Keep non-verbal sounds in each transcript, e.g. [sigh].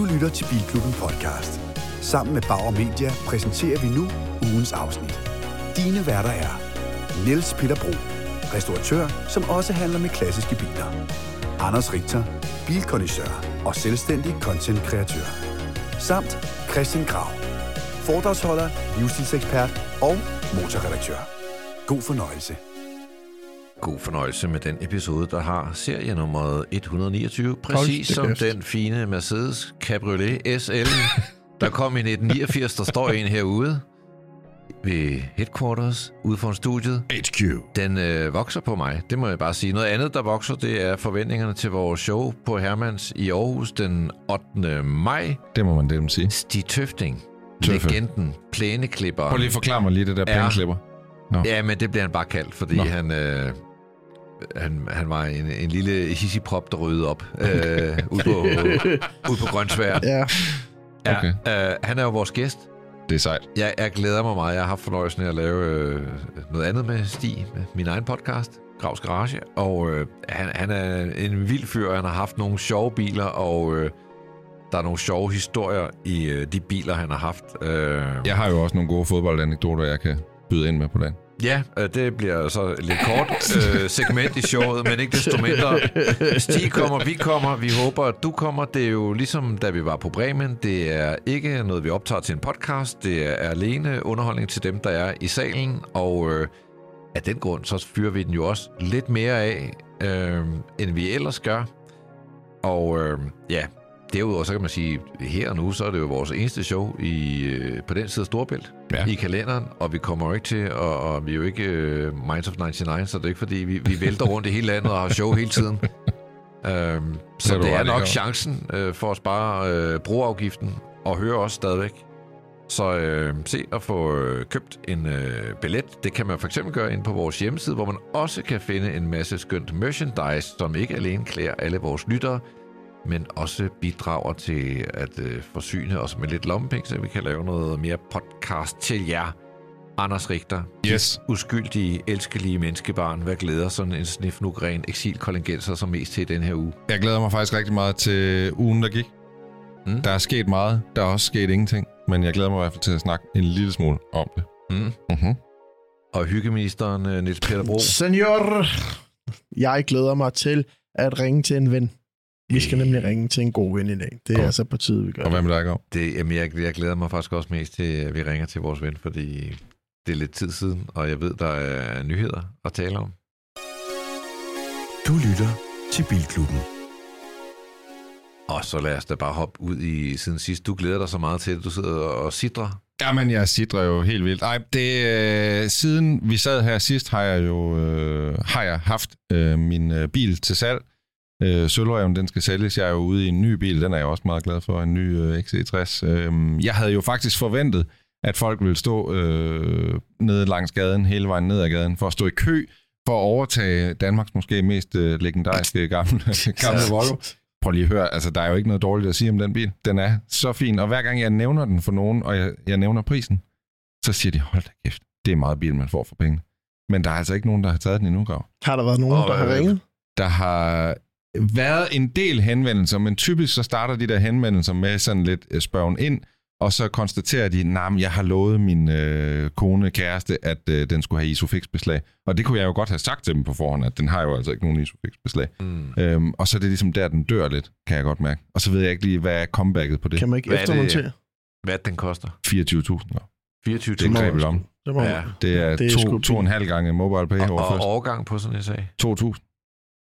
Du lytter til Bilklubben podcast. Sammen med Bauer Media præsenterer vi nu ugens afsnit. Dine værter er Niels Peter Bro, restauratør, som også handler med klassiske biler. Anders Richter, bilkondisør og selvstændig content-kreatør. Samt Christian Grav, foredragsholder, livsstilsekspert og motorredaktør. God fornøjelse. God fornøjelse med den episode, der har serie 129, præcis som kæft. den fine Mercedes Cabriolet SL, der kom i 1989. Der står en herude ved headquarters, ude foran studiet. HQ. Den øh, vokser på mig, det må jeg bare sige. Noget andet, der vokser, det er forventningerne til vores show på Hermans i Aarhus den 8. maj. Det må man dem sige. Stig Tøfting, Tøffe. legenden, plæneklipper. Prøv lige at forklare mig lige det der Ja. pæneklipper. Nå. Ja, men det bliver han bare kaldt, fordi Nå. han, øh, han, han var en, en lille hissiprop, der rydde op øh, [laughs] ude, på, ude på Grønsvær. Ja, Ja, Okay. øh, han er jo vores gæst. Det er sejt. Jeg, jeg glæder mig meget. Jeg har haft fornøjelsen af at lave øh, noget andet med Stig, med min egen podcast, Gravs Garage. Og øh, han, han er en vild fyr, han har haft nogle sjove biler, og øh, der er nogle sjove historier i øh, de biler, han har haft. Øh, Jeg har jo også nogle gode fodboldanekdoter, jeg kan byde ind med på den. Ja, øh, det bliver så lidt kort [laughs] øh, segment i showet, men ikke desto mindre. Stig kommer, vi kommer, vi håber, at du kommer. Det er jo ligesom, da vi var på Bremen. Det er ikke noget, vi optager til en podcast. Det er alene underholdning til dem, der er i salen. Og øh, af den grund, så fyrer vi den jo også lidt mere af, øh, end vi ellers gør. Og øh, ja, derudover så kan man sige, her og nu, så er det jo vores eneste show i, øh, på den side af Storbælt Ja. i kalenderen, og vi kommer jo ikke til, og, og vi er jo ikke uh, Minds of 99, så det er ikke fordi, vi, vi vælter rundt i hele landet og har show hele tiden. [laughs] Um, så du det er nok chancen uh, for at spare uh, broafgiften og høre os stadigvæk. Så uh, se at få uh, købt en uh, billet. Det kan man for eksempel gøre ind på vores hjemmeside, hvor man også kan finde en masse skønt merchandise, som ikke alene klæder alle vores lyttere, men også bidrager til at øh, forsyne os med lidt lommepenge, så vi kan lave noget mere podcast til jer. Anders Richter, Yes. uskyldige, elskelige menneskebarn. Hvad glæder sådan en snifnugren eksilkollegenser som mest til den her uge? Jeg glæder mig faktisk rigtig meget til ugen, der gik. Mm. Der er sket meget. Der er også sket ingenting. Men jeg glæder mig i hvert fald til at snakke en lille smule om det. Mm. Mm-hmm. Og hyggeministeren øh, Niels Peter Bro. senior. Jeg glæder mig til at ringe til en ven. Vi skal nemlig ringe til en god ven i dag. Det er Og- altså på tide, vi gør. Og hvad med dig, Gav? Det, jamen, jeg, jeg glæder mig faktisk også mest til, at vi ringer til vores ven, fordi det er lidt tid siden, og jeg ved, der er nyheder at tale om. Du lytter til Bilklubben. Og så lad os da bare hoppe ud i siden sidst. Du glæder dig så meget til, at du sidder og sidder. Jamen, jeg sidder jo helt vildt. Ej, det, øh, siden vi sad her sidst, har jeg jo øh, har jeg haft øh, min øh, bil til salg. Øh, Sølvrøven, den skal sælges. Jeg er jo ude i en ny bil. Den er jeg også meget glad for. En ny øh, XC60. Øh, jeg havde jo faktisk forventet, at folk ville stå øh, nede langs gaden, hele vejen ned ad gaden, for at stå i kø for at overtage Danmarks måske mest øh, legendariske gamle, [laughs] [laughs] gamle Volvo. Prøv lige at høre, altså der er jo ikke noget dårligt at sige om den bil. Den er så fin, og hver gang jeg nævner den for nogen, og jeg, jeg nævner prisen, så siger de, hold da kæft, det er meget bil, man får for pengene. Men der er altså ikke nogen, der har taget den endnu, Grav. Har der været nogen, Og, der har ringet? Der har været en del henvendelser, men typisk så starter de der henvendelser med sådan lidt øh, spørgen ind, og så konstaterer de, nah, men jeg har lovet min øh, kone, kæreste, at øh, den skulle have Isofix-beslag. Og det kunne jeg jo godt have sagt til dem på forhånd, at den har jo altså ikke nogen Isofix-beslag. Mm. Øhm, og så er det ligesom der, den dør lidt, kan jeg godt mærke. Og så ved jeg ikke lige, hvad er comebacket på det. Kan man ikke Hvad er det? eftermontere? Hvad den koster? 24.000. 24 Det er grebet om. Det må Ja. Det er, Det er to, sgu to og en halv gange mobile pay Og, og overgang på sådan en sag. 2.000.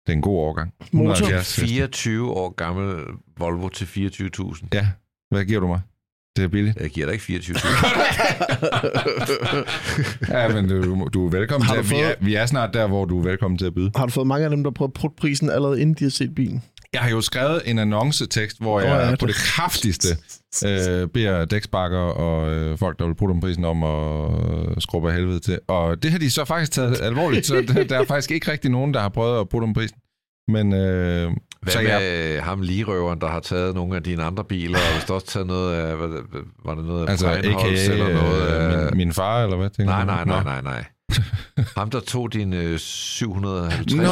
Det er en god overgang. Motor. 170 heste. 24 år gammel Volvo til 24.000. Ja, hvad giver du mig? Det er billigt. Jeg giver dig ikke 24.000. [laughs] [laughs] Ja, men du, du er velkommen Har til. du at- Vi er, fået- vi er snart der, hvor du er velkommen til at byde. Har du fået mange af dem, der prøver at prisen allerede inden de har set bilen? Jeg har jo skrevet en annoncetekst, hvor jeg ja, på det- kraftigste øh, beder dæksbakker og øh, folk, der vil putte om prisen om at øh, skrubbe af helvede til. Og det har de så faktisk taget alvorligt, så der, der er [laughs] faktisk ikke rigtig nogen, der har prøvet at putte om prisen. Men øh, Hvad så med jeg, ham ligerøveren, der har taget nogle af dine andre biler, og hvis du også taget noget af, hvad, var det noget af altså a.k.a. eller noget af... min, min far, eller hvad tænker Nej, nej, nej, nej, nej. [laughs] Ham, der tog din øh, 750 Nå, BMW.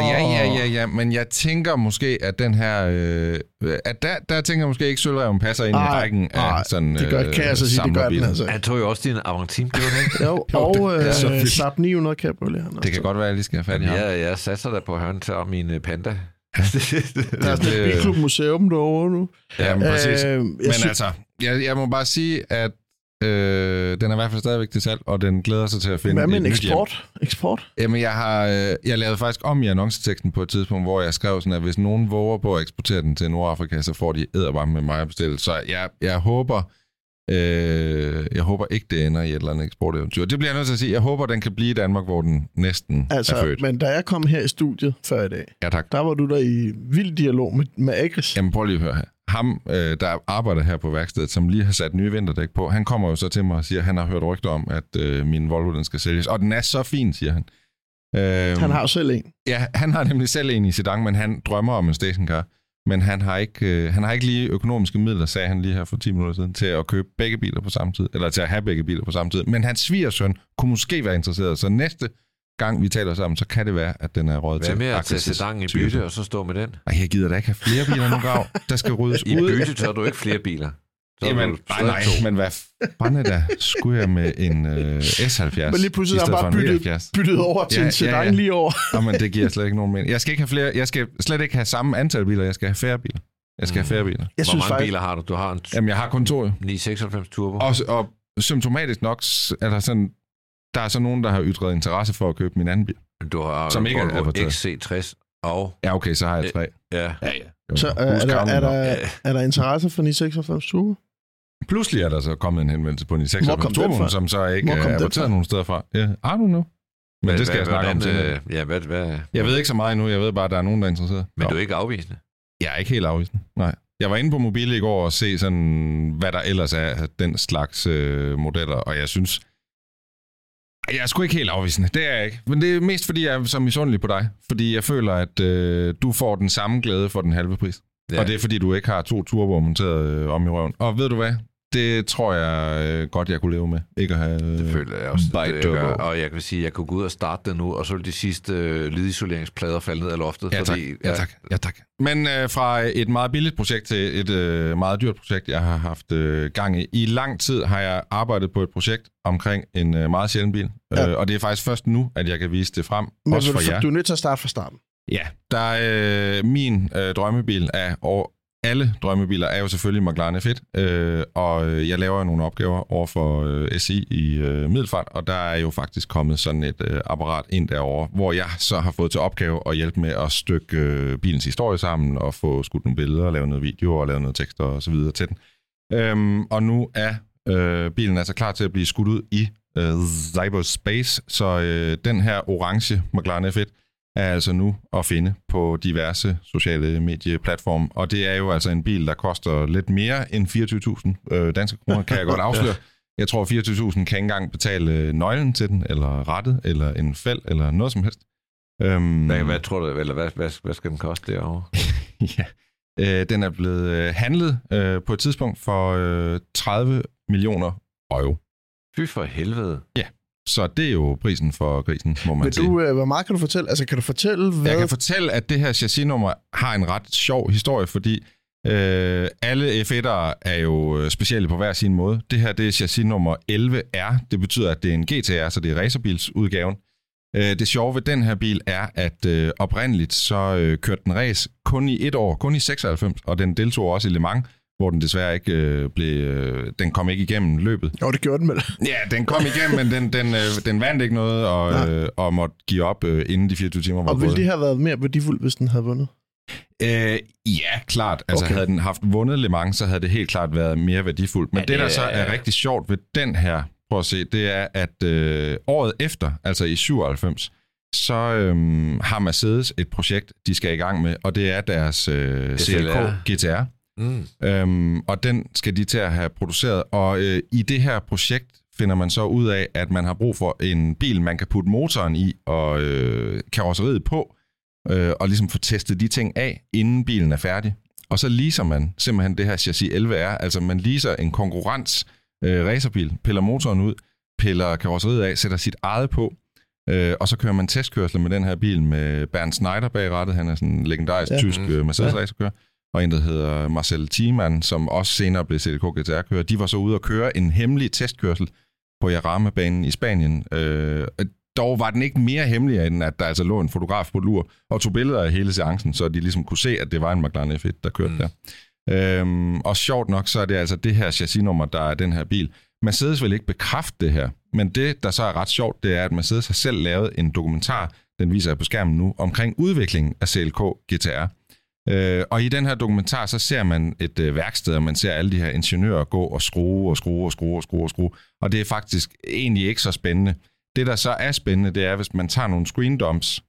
ja, ja, ja, ja, men jeg tænker måske, at den her, øh, at der, der tænker jeg måske ikke, Sølvreven passer ind i Ej, rækken af ej, sådan det gør, kan jeg så sige, det gør den altså. Han tog jo også din Avantime, gjorde han ikke? [laughs] Jo, [laughs] og er øh, vildt. Saab 900 Cabriolet. han Det kan godt være, at jeg lige skal have fat i ham. Ja, jeg satser da på, at han tager min øh, Panda. Der er sådan et det- Bilklub Museum derovre nu. Ja, men præcis. Øh, Men synes, altså, jeg, jeg må bare sige, at øh, den er i hvert fald stadigvæk til salg, og den glæder sig til at finde hvad med en nyt hjem. eksport? eksport? Jamen, jeg har øh, jeg lavede faktisk om i annonceteksten på et tidspunkt, hvor jeg skrev sådan, at hvis nogen våger på at eksportere den til Nordafrika, så får de ædervarme med mig at bestille. Så jeg, jeg håber, øh, jeg håber ikke, det ender i et eller andet eksporteventyr. Det bliver jeg nødt til at sige. Jeg håber, den kan blive i Danmark, hvor den næsten er Altså, født. men da jeg kom her i studiet før i dag, Ja, tak. der var du der i vild dialog med, med Agris. Jamen prøv lige at høre her. Ham, øh, der arbejder her på værkstedet, som lige har sat nye vinterdæk på, han kommer jo så til mig og siger, at han har hørt rygter om, at øh, min Volvo den skal sælges. Og den er så fin, siger han. Øh, Han har jo selv en. Ja, han har nemlig selv en i Sedan, men han drømmer om en stationcar. Men han har, ikke, øh, han har ikke lige økonomiske midler, sagde han lige her for 10 minutter siden, til at købe begge biler på samme tid, eller til at have begge biler på samme tid. Men hans svigersøn kunne måske være interesseret, så næste gang vi taler sammen, så kan det være, at den er Hvad til. med at tage sedan i bytte, og så stå med den? Ej, jeg gider da ikke have flere biler nu, Grav. Der skal ryddes I ud. bytte tør du ikke flere biler. Så Jamen, nej, nej, to. men hvad fanden da skulle jeg med en øh, S70 Men lige pludselig i har bare en byttet, V70? byttet over til Ja, en ja, sedan ja. lige over. Jamen, det giver slet ikke nogen mening. Jeg skal ikke have flere, jeg skal slet ikke have samme antal biler, jeg skal have færre biler. Jeg skal have færre biler. Jeg Hvor synes mange faktisk, biler har du? Du har en Jamen, jeg har kun to. jo. 996 Turbo. Og, og symptomatisk nok, er der sådan, der er så nogen, der har ytret interesse for at købe min anden bil. Du har Som ikke er Volvo adverteret. XC60 og... Ja, okay, så har jeg tre. Ja, Ja, ja. så øh, er, der, er, der, er der interesse for 996 Turbo? Pludselig er der så kommet en henvendelse på en Hvor 96 kom den Turboen, fra? som så ikke er fra? nogen steder fra. Ja, I don't know. Men Hvad- det skal jeg hvad- snakke om hvordan, senere. øh, Ja, hvad, hvad, Jeg ved ikke så meget endnu, jeg ved bare, at der er nogen, der er interesseret. men Nå. du er ikke afvisende. Jeg er ikke helt afvisende. Nej. Jeg var inde på mobile i går og se sådan, hvad der ellers er den slags øh, modeller, og jeg synes, jeg er sgu ikke helt afvisende. Det er jeg ikke. Men det er mest fordi, jeg er så misundelig på dig. Fordi jeg føler, at øh, du får den samme glæde for den halve pris. Ja. Og det er fordi, du ikke har to turboer monteret øh, om i røven. Og ved du hvad? Det tror jeg øh, godt, jeg kunne leve med. Ikke at have... Øh, Det føler jeg også. Det, jeg gør. Og jeg kan sige, at jeg kunne gå ud og starte det nu, og så ville de sidste øh, lydisoleringsplader falde ned af loftet. Ja tak. fordi, ja, tak. ja, tak. Men øh, fra et meget billigt projekt til et øh, meget dyrt projekt, jeg har haft øh, gang i. I lang tid har jeg arbejdet på et projekt omkring en øh, meget sjælden bil. Ja. Øh, og det er faktisk først nu, at jeg kan vise det frem, Men også for du, jer. du er nødt til at starte fra starten. Ja, der er øh, min øh, drømmebil af og alle drømmebiler er jo selvfølgelig McLaren F1, øh, og jeg laver jo nogle opgaver over for øh, SI i øh, Middelfart, og der er jo faktisk kommet sådan et øh, apparat ind derover, hvor jeg så har fået til opgave at hjælpe med at stykke øh, bilens historie sammen, og få skudt nogle billeder, og lave noget video, og lave noget tekster og så videre til den. Øhm, og nu er øh, bilen altså klar til at blive skudt ud i øh, cyberspace, så øh, den her orange McLaren F1 er altså nu at finde på diverse sociale medieplatforme. Og det er jo altså en bil, der koster lidt mere end 24.000 øh, danske kroner, kan jeg godt [laughs] afsløre. Jeg tror, 24.000 kan ikke engang betale øh, nøglen til den, eller rettet, eller en fæld, eller noget som helst. Øhm, Hvad, hvad tror du, eller hvad, hvad, hvad skal den koste derovre? [laughs] ja. øh, den er blevet øh, handlet øh, på et tidspunkt for øh, 30 millioner euro. Fy for helvede. Så det er jo prisen for grisen, må man Men sige. du, øh, hvor meget kan du fortælle? Altså, kan du fortælle, hvad... Jeg kan fortælle, at det her chassisnummer har en ret sjov historie, fordi øh, alle F1'ere er jo øh, specielle på hver sin måde. Det her det er chassis nummer 11R. Det betyder, at det er en GTR, så det er racerbilsudgaven. Øh, det sjove ved den her bil er, at øh, oprindeligt så øh, kørte den race kun i et år, kun i 96, og den deltog også i Le Mans, hvor den desværre ikke øh, blev, øh, den kom ikke igennem løbet. Jo, det gjorde den vel. [laughs] Ja, den kom igennem, men den, den, øh, den vandt ikke noget, og, øh, og måtte give op øh, inden de 24 timer var Og ville gået. det have været mere værdifuldt, hvis den havde vundet? Øh, ja, klart. Altså, Okay. havde den haft vundet Le Mans, så havde det helt klart været mere værdifuldt. Men Ja, ja, det, der det så er- er rigtig sjovt ved den her, prøv at se, det er, at øh, året efter, altså i 97, så øhm, har Mercedes et projekt, de skal i gang med, og det er deres øh, CLK. GTR. Mm. Øhm, og den skal de til at have produceret. Og øh, i det her projekt finder man så ud af, at man har brug for en bil, man kan putte motoren i og øh, karosseriet på, øh, og ligesom få testet de ting af, inden bilen er færdig. Og så leaser man simpelthen det her chassis 11R, altså man leaser en konkurrens øh, racerbil, piller motoren ud, piller karosseriet af, sætter sit eget på, øh, og så kører man testkørsel med den her bil med Bernd Schneider bag rattet. Han er sådan en legendarisk ja. tysk øh, Mercedes ja. Og en, der hedder Marcel Thiemann, som også senere blev CDK GTR-kører. De var så ude og køre en hemmelig testkørsel på Jarama-banen i Spanien. Øh, dog var den ikke mere hemmelig, end at der altså lå en fotograf på lur og tog billeder af hele seancen, så de ligesom kunne se, at det var en McLaren F1, der kørte mm. der. Øhm, og sjovt nok, så er det altså det her chassisnummer, der er den her bil. Mercedes vil ikke bekræfte det her, men det, der så er ret sjovt, det er, at Mercedes har selv lavet en dokumentar, den viser jeg på skærmen nu, omkring udviklingen af CLK GTR. Øh, og i den her dokumentar, så ser man et øh, værksted, og man ser alle de her ingeniører gå og skrue og skrue og skrue og skrue og skrue. Og det er faktisk egentlig ikke så spændende. Det, der så er spændende, det er, hvis man tager nogle screen dumps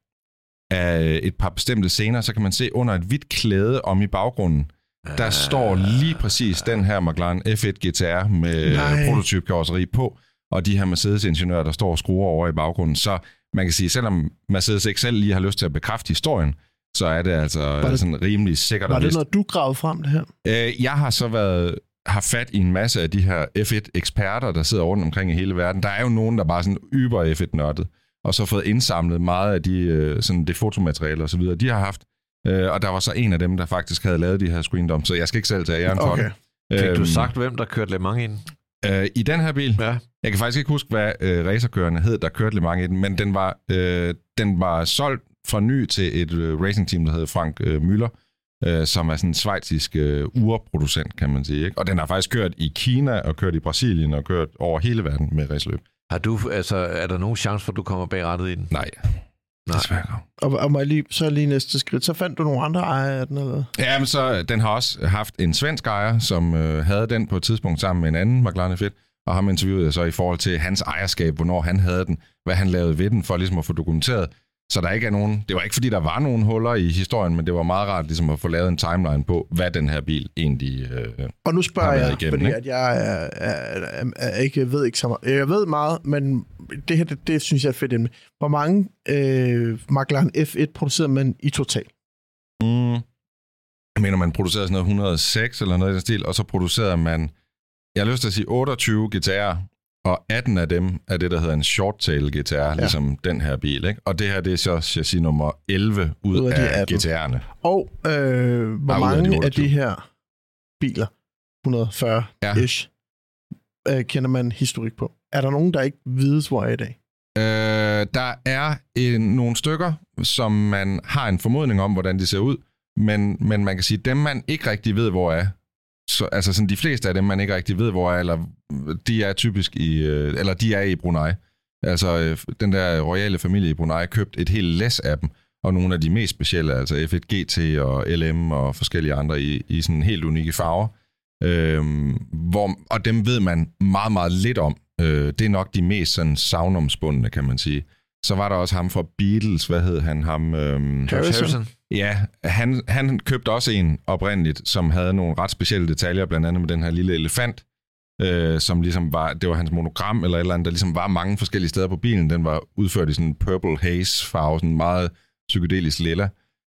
af et par bestemte scener, så kan man se under et hvidt klæde om i baggrunden, der står lige præcis den her McLaren F1 GTR med prototypkarosseri på, og de her Mercedes-ingeniører, der står og skruer over i baggrunden. Så man kan sige, selvom Mercedes ikke selv lige har lyst til at bekræfte historien, så er det altså det, sådan rimelig sikkert. Var det noget, du gravede frem det her? Øh, jeg har så været har fat i en masse af de her F1-eksperter, der sidder rundt omkring i hele verden. Der er jo nogen, der bare sådan yber F1-nørdet, og så fået indsamlet meget af de, øh, sådan det fotomateriale og så videre, de har haft. Øh, og der var så en af dem, der faktisk havde lavet de her screen dumps, så jeg skal ikke selv tage æren for okay. det. Fik du øhm, sagt, hvem der kørte Le Mans i den? Øh, I den her bil? Ja. Jeg kan faktisk ikke huske, hvad øh, racerkørende hed, der kørte Le Mans i den, men den var, øh, den var solgt fra ny til et øh, racingteam, der hed Frank øh, Müller, øh, som er sådan en svejtisk øh, urproducent, kan man sige. Ikke? Og den har faktisk kørt i Kina, og kørt i Brasilien, og kørt over hele verden med raceløb. Har du, altså, er der nogen chance for, at du kommer bag rettet i den? Nej. Nej. Desværre. Og, og må lige, så lige næste skridt, så fandt du nogle andre ejere af den, eller? Ja, men så, den har også haft en svensk ejer, som øh, havde den på et tidspunkt sammen med en anden McLaren F1, og ham interviewede jeg så i forhold til hans ejerskab, hvornår han havde den, hvad han lavede ved den, for ligesom at få dokumenteret, så der ikke er nogen, det var ikke fordi, der var nogen huller i historien, men det var meget rart ligesom at få lavet en timeline på, hvad den her bil egentlig øh, Og nu spørger jeg, igennem, fordi ikke? at jeg er, er, er, er, ikke ved ikke så meget. Jeg ved meget, men det her, det, det synes jeg er fedt. Hvor mange øh, McLaren F1 producerede man i total? Mm. Jeg mener, man producerede sådan noget 106 eller noget i den stil, og så producerede man, jeg har lyst til at sige 28 GTR og 18 af dem er det, der hedder en short-tail GTR, ja. ligesom den her bil. Ikke? Og det her, det er så chassis nummer 11 ud, ud af, af GTR'erne. Og øh, hvor ja, mange af de, af de her biler, 140-ish, ja. øh, kender man historik på? Er der nogen, der ikke vides, hvor er i dag? Øh, der er en, nogle stykker, som man har en formodning om, hvordan de ser ud, men, men man kan sige, dem man ikke rigtig ved, hvor er, så, altså sådan de fleste af dem, man ikke rigtig ved, hvor er, eller de er typisk i, øh, eller de er i Brunei. Altså øh, den der royale familie i Brunei købt et helt læs af dem, og nogle af de mest specielle, altså F1 GT og LM og forskellige andre i, i sådan helt unikke farver. Øhm, hvor, og dem ved man meget, meget lidt om. Øh, det er nok de mest sådan savnomsbundne, kan man sige. Så var der også ham fra Beatles, hvad hed han? Ham, øhm, Harrison. Ja, han, han købte også en oprindeligt, som havde nogle ret specielle detaljer, blandt andet med den her lille elefant, øh, som ligesom var, det var hans monogram eller et eller andet, der ligesom var mange forskellige steder på bilen. Den var udført i sådan en purple haze farve, sådan meget psykedelisk lilla.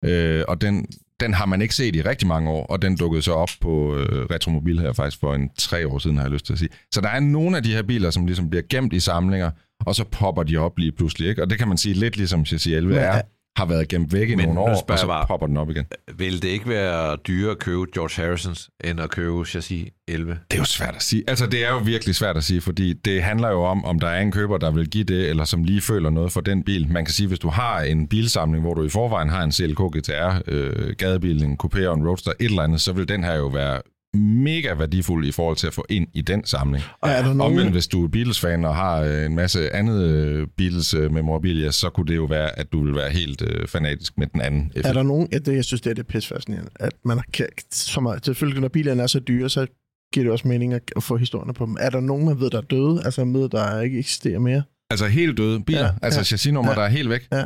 Øh, og den, den har man ikke set i rigtig mange år, og den dukkede så op på øh, Retromobil her faktisk for en tre år siden, har jeg lyst til at sige. Så der er nogle af de her biler, som ligesom bliver gemt i samlinger, og så popper de op lige pludselig. Ikke? Og det kan man sige lidt ligesom Chassis 11 er har været gemt væk i Men nogle år, og så bare, popper den op igen. Vil det ikke være dyrere at købe George Harrisons, end at købe chassis 11? Det er jo svært at sige. Altså, det er jo virkelig svært at sige, fordi det handler jo om, om der er en køber, der vil give det, eller som lige føler noget for den bil. Man kan sige, hvis du har en bilsamling, hvor du i forvejen har en CLK GTR, øh, gadebil, en Coupé og en Roadster, et eller andet, så vil den her jo være mega værdifuld i forhold til at få ind i den samling. Og er der nogen... Omvendt, hvis du er Beatles-fan og har øh, en masse andet øh, Beatles-memorabilia, så kunne det jo være, at du vil være helt øh, fanatisk med den anden. Er der nogen, ja, det, jeg synes, det er det pisse fascinerende, at man kan, så meget, selvfølgelig når bilerne er så dyre, så giver det også mening at få historierne på dem. Er der nogen, man ved, der er døde, altså med, der ikke eksisterer mere? Altså helt døde biler, ja, altså ja, chassisnummer, ja, der er helt væk? Ja,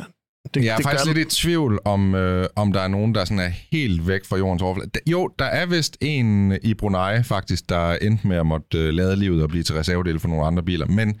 det, jeg er det faktisk lidt i tvivl om, øh, om der er nogen, der sådan er helt væk fra jordens overflade. Jo, der er vist en i Brunei faktisk, der endte med at måtte øh, lade livet og blive til reservedel for nogle andre biler. Men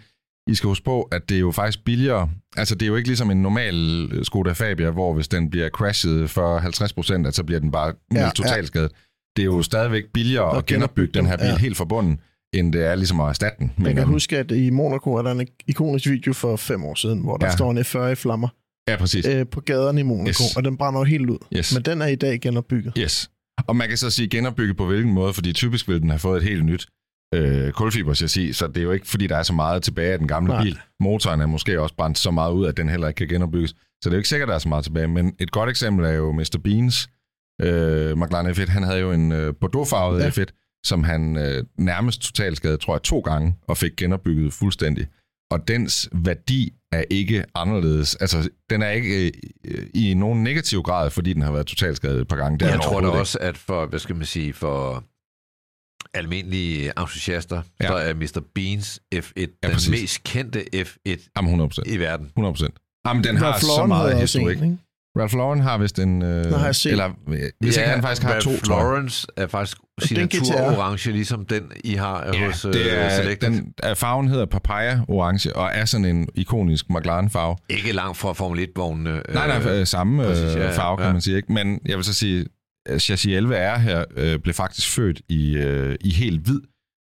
I skal huske på, at det er jo faktisk billigere. Altså, det er jo ikke ligesom en normal øh, Skoda Fabia, hvor hvis den bliver crashet for 50 procent, så bliver den bare ja, totalt skadet. Det er jo stadigvæk billigere at genopbygge den her bil ja. helt fra bunden, end det er ligesom at erstatte den. Jeg kan huske, at i Monaco er der en ikonisk video for fem år siden, hvor der Ja. ja. står en F40 i flammer Ja, præcis. øh, på gaderne i Monaco, Yes. og den brænder jo helt ud. Yes. Men den er i dag genopbygget. Yes. Og man kan så sige genopbygget på hvilken måde, fordi typisk vil den have fået et helt nyt øh, kulfiberchassis, så det er jo ikke, fordi der er så meget tilbage af den gamle Nej. bil. Motoren er måske også brændt så meget ud, at den heller ikke kan genopbygges. Så det er jo ikke sikkert, der er så meget tilbage. Men et godt eksempel er jo Mr. Beans øh, McLaren F1. Han havde jo en øh, Bordeaux-farvet Ja. ja. F1, som han øh, nærmest totalt skadede, tror jeg, to gange, og fik genopbygget fuldstændig. Og dens værdi er ikke anderledes. Altså, den er ikke øh, i nogen negativ grad, fordi den har været totalt skadet et par gange. Det Jeg tror da også, at for, hvad skal man sige, for almindelige entusiaster, Ja. så er Mr. Beans F1 Ja, den præcis. mest kendte F1 ikke. Jamen, 100 procent. i verden. 100 procent. Jamen, den har så meget historik. ikke? Ralph Lauren har vist en... Øh, har jeg set. Eller, øh, hvis ja, ikke han faktisk har Ralph to, jeg. Lawrence er faktisk Den signatur GTR. orange, ligesom den, I har Ja, hos uh, det er, Selected. den, er, farven hedder papaya orange, og er sådan en ikonisk McLaren-farve. Ikke langt fra Formel 1-vognene. Nej, nej, øh, samme præcis, præcis, ja, ja, ja, farve, kan ja. man sige. Ikke? Men jeg vil så sige, at chassis 11R her øh, blev faktisk født i, øh, i helt hvid.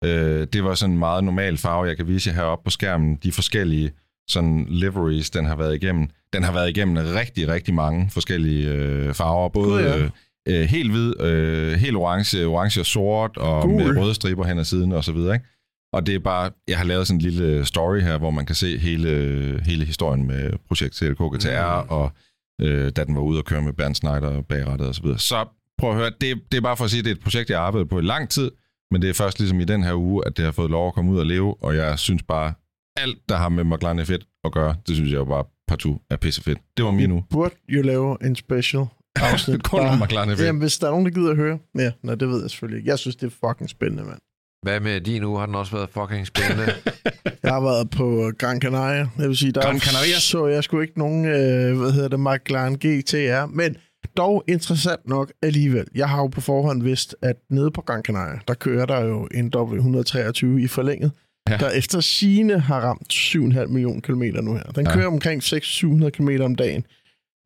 Øh, det var sådan en meget normal farve. Jeg kan vise jer heroppe på skærmen de forskellige sådan liveries, den har været igennem. Den har været igennem rigtig, rigtig mange forskellige øh, farver. Både Gud, ja. øh, øh, helt hvid, øh, helt orange, orange og sort, og Gul. med røde striber hen ad siden og så videre. Ikke? Og det er bare, jeg har lavet sådan en lille story her, hvor man kan se hele, hele historien med projekt CLK GTR, mm. og øh, da den var ude og køre med Bernd Schneider bagrettet og så videre. Så prøv at høre, det, det er bare for at sige, at det er et projekt, jeg har arbejdet på i lang tid, men det er først ligesom i den her uge, at det har fået lov at komme ud og leve, og jeg synes bare, alt, der har med McLaren F1 at gøre, det synes jeg jo bare partout er pissefedt. Det var min uge. Burde jo lave en special afsnit. [laughs] Kun om McLaren F1. Jamen, hvis der er nogen, der gider at høre. Ja, nej, det ved jeg selvfølgelig ikke. Jeg synes, det er fucking spændende, mand. Hvad med din uge? Har den også været fucking spændende? [laughs] Jeg har været på Gran Canaria. Jeg vil sige, der Gran Canaria? så jeg sgu ikke nogen, øh, hvad hedder det, McLaren GTR. Men dog interessant nok alligevel. Jeg har jo på forhånd vidst, at nede på Gran Canaria, der kører der jo en W123 i forlænget, Ja. der efter sine har ramt 7,5 millioner kilometer nu her. Den Ja. kører omkring 600-700 kilometer om dagen.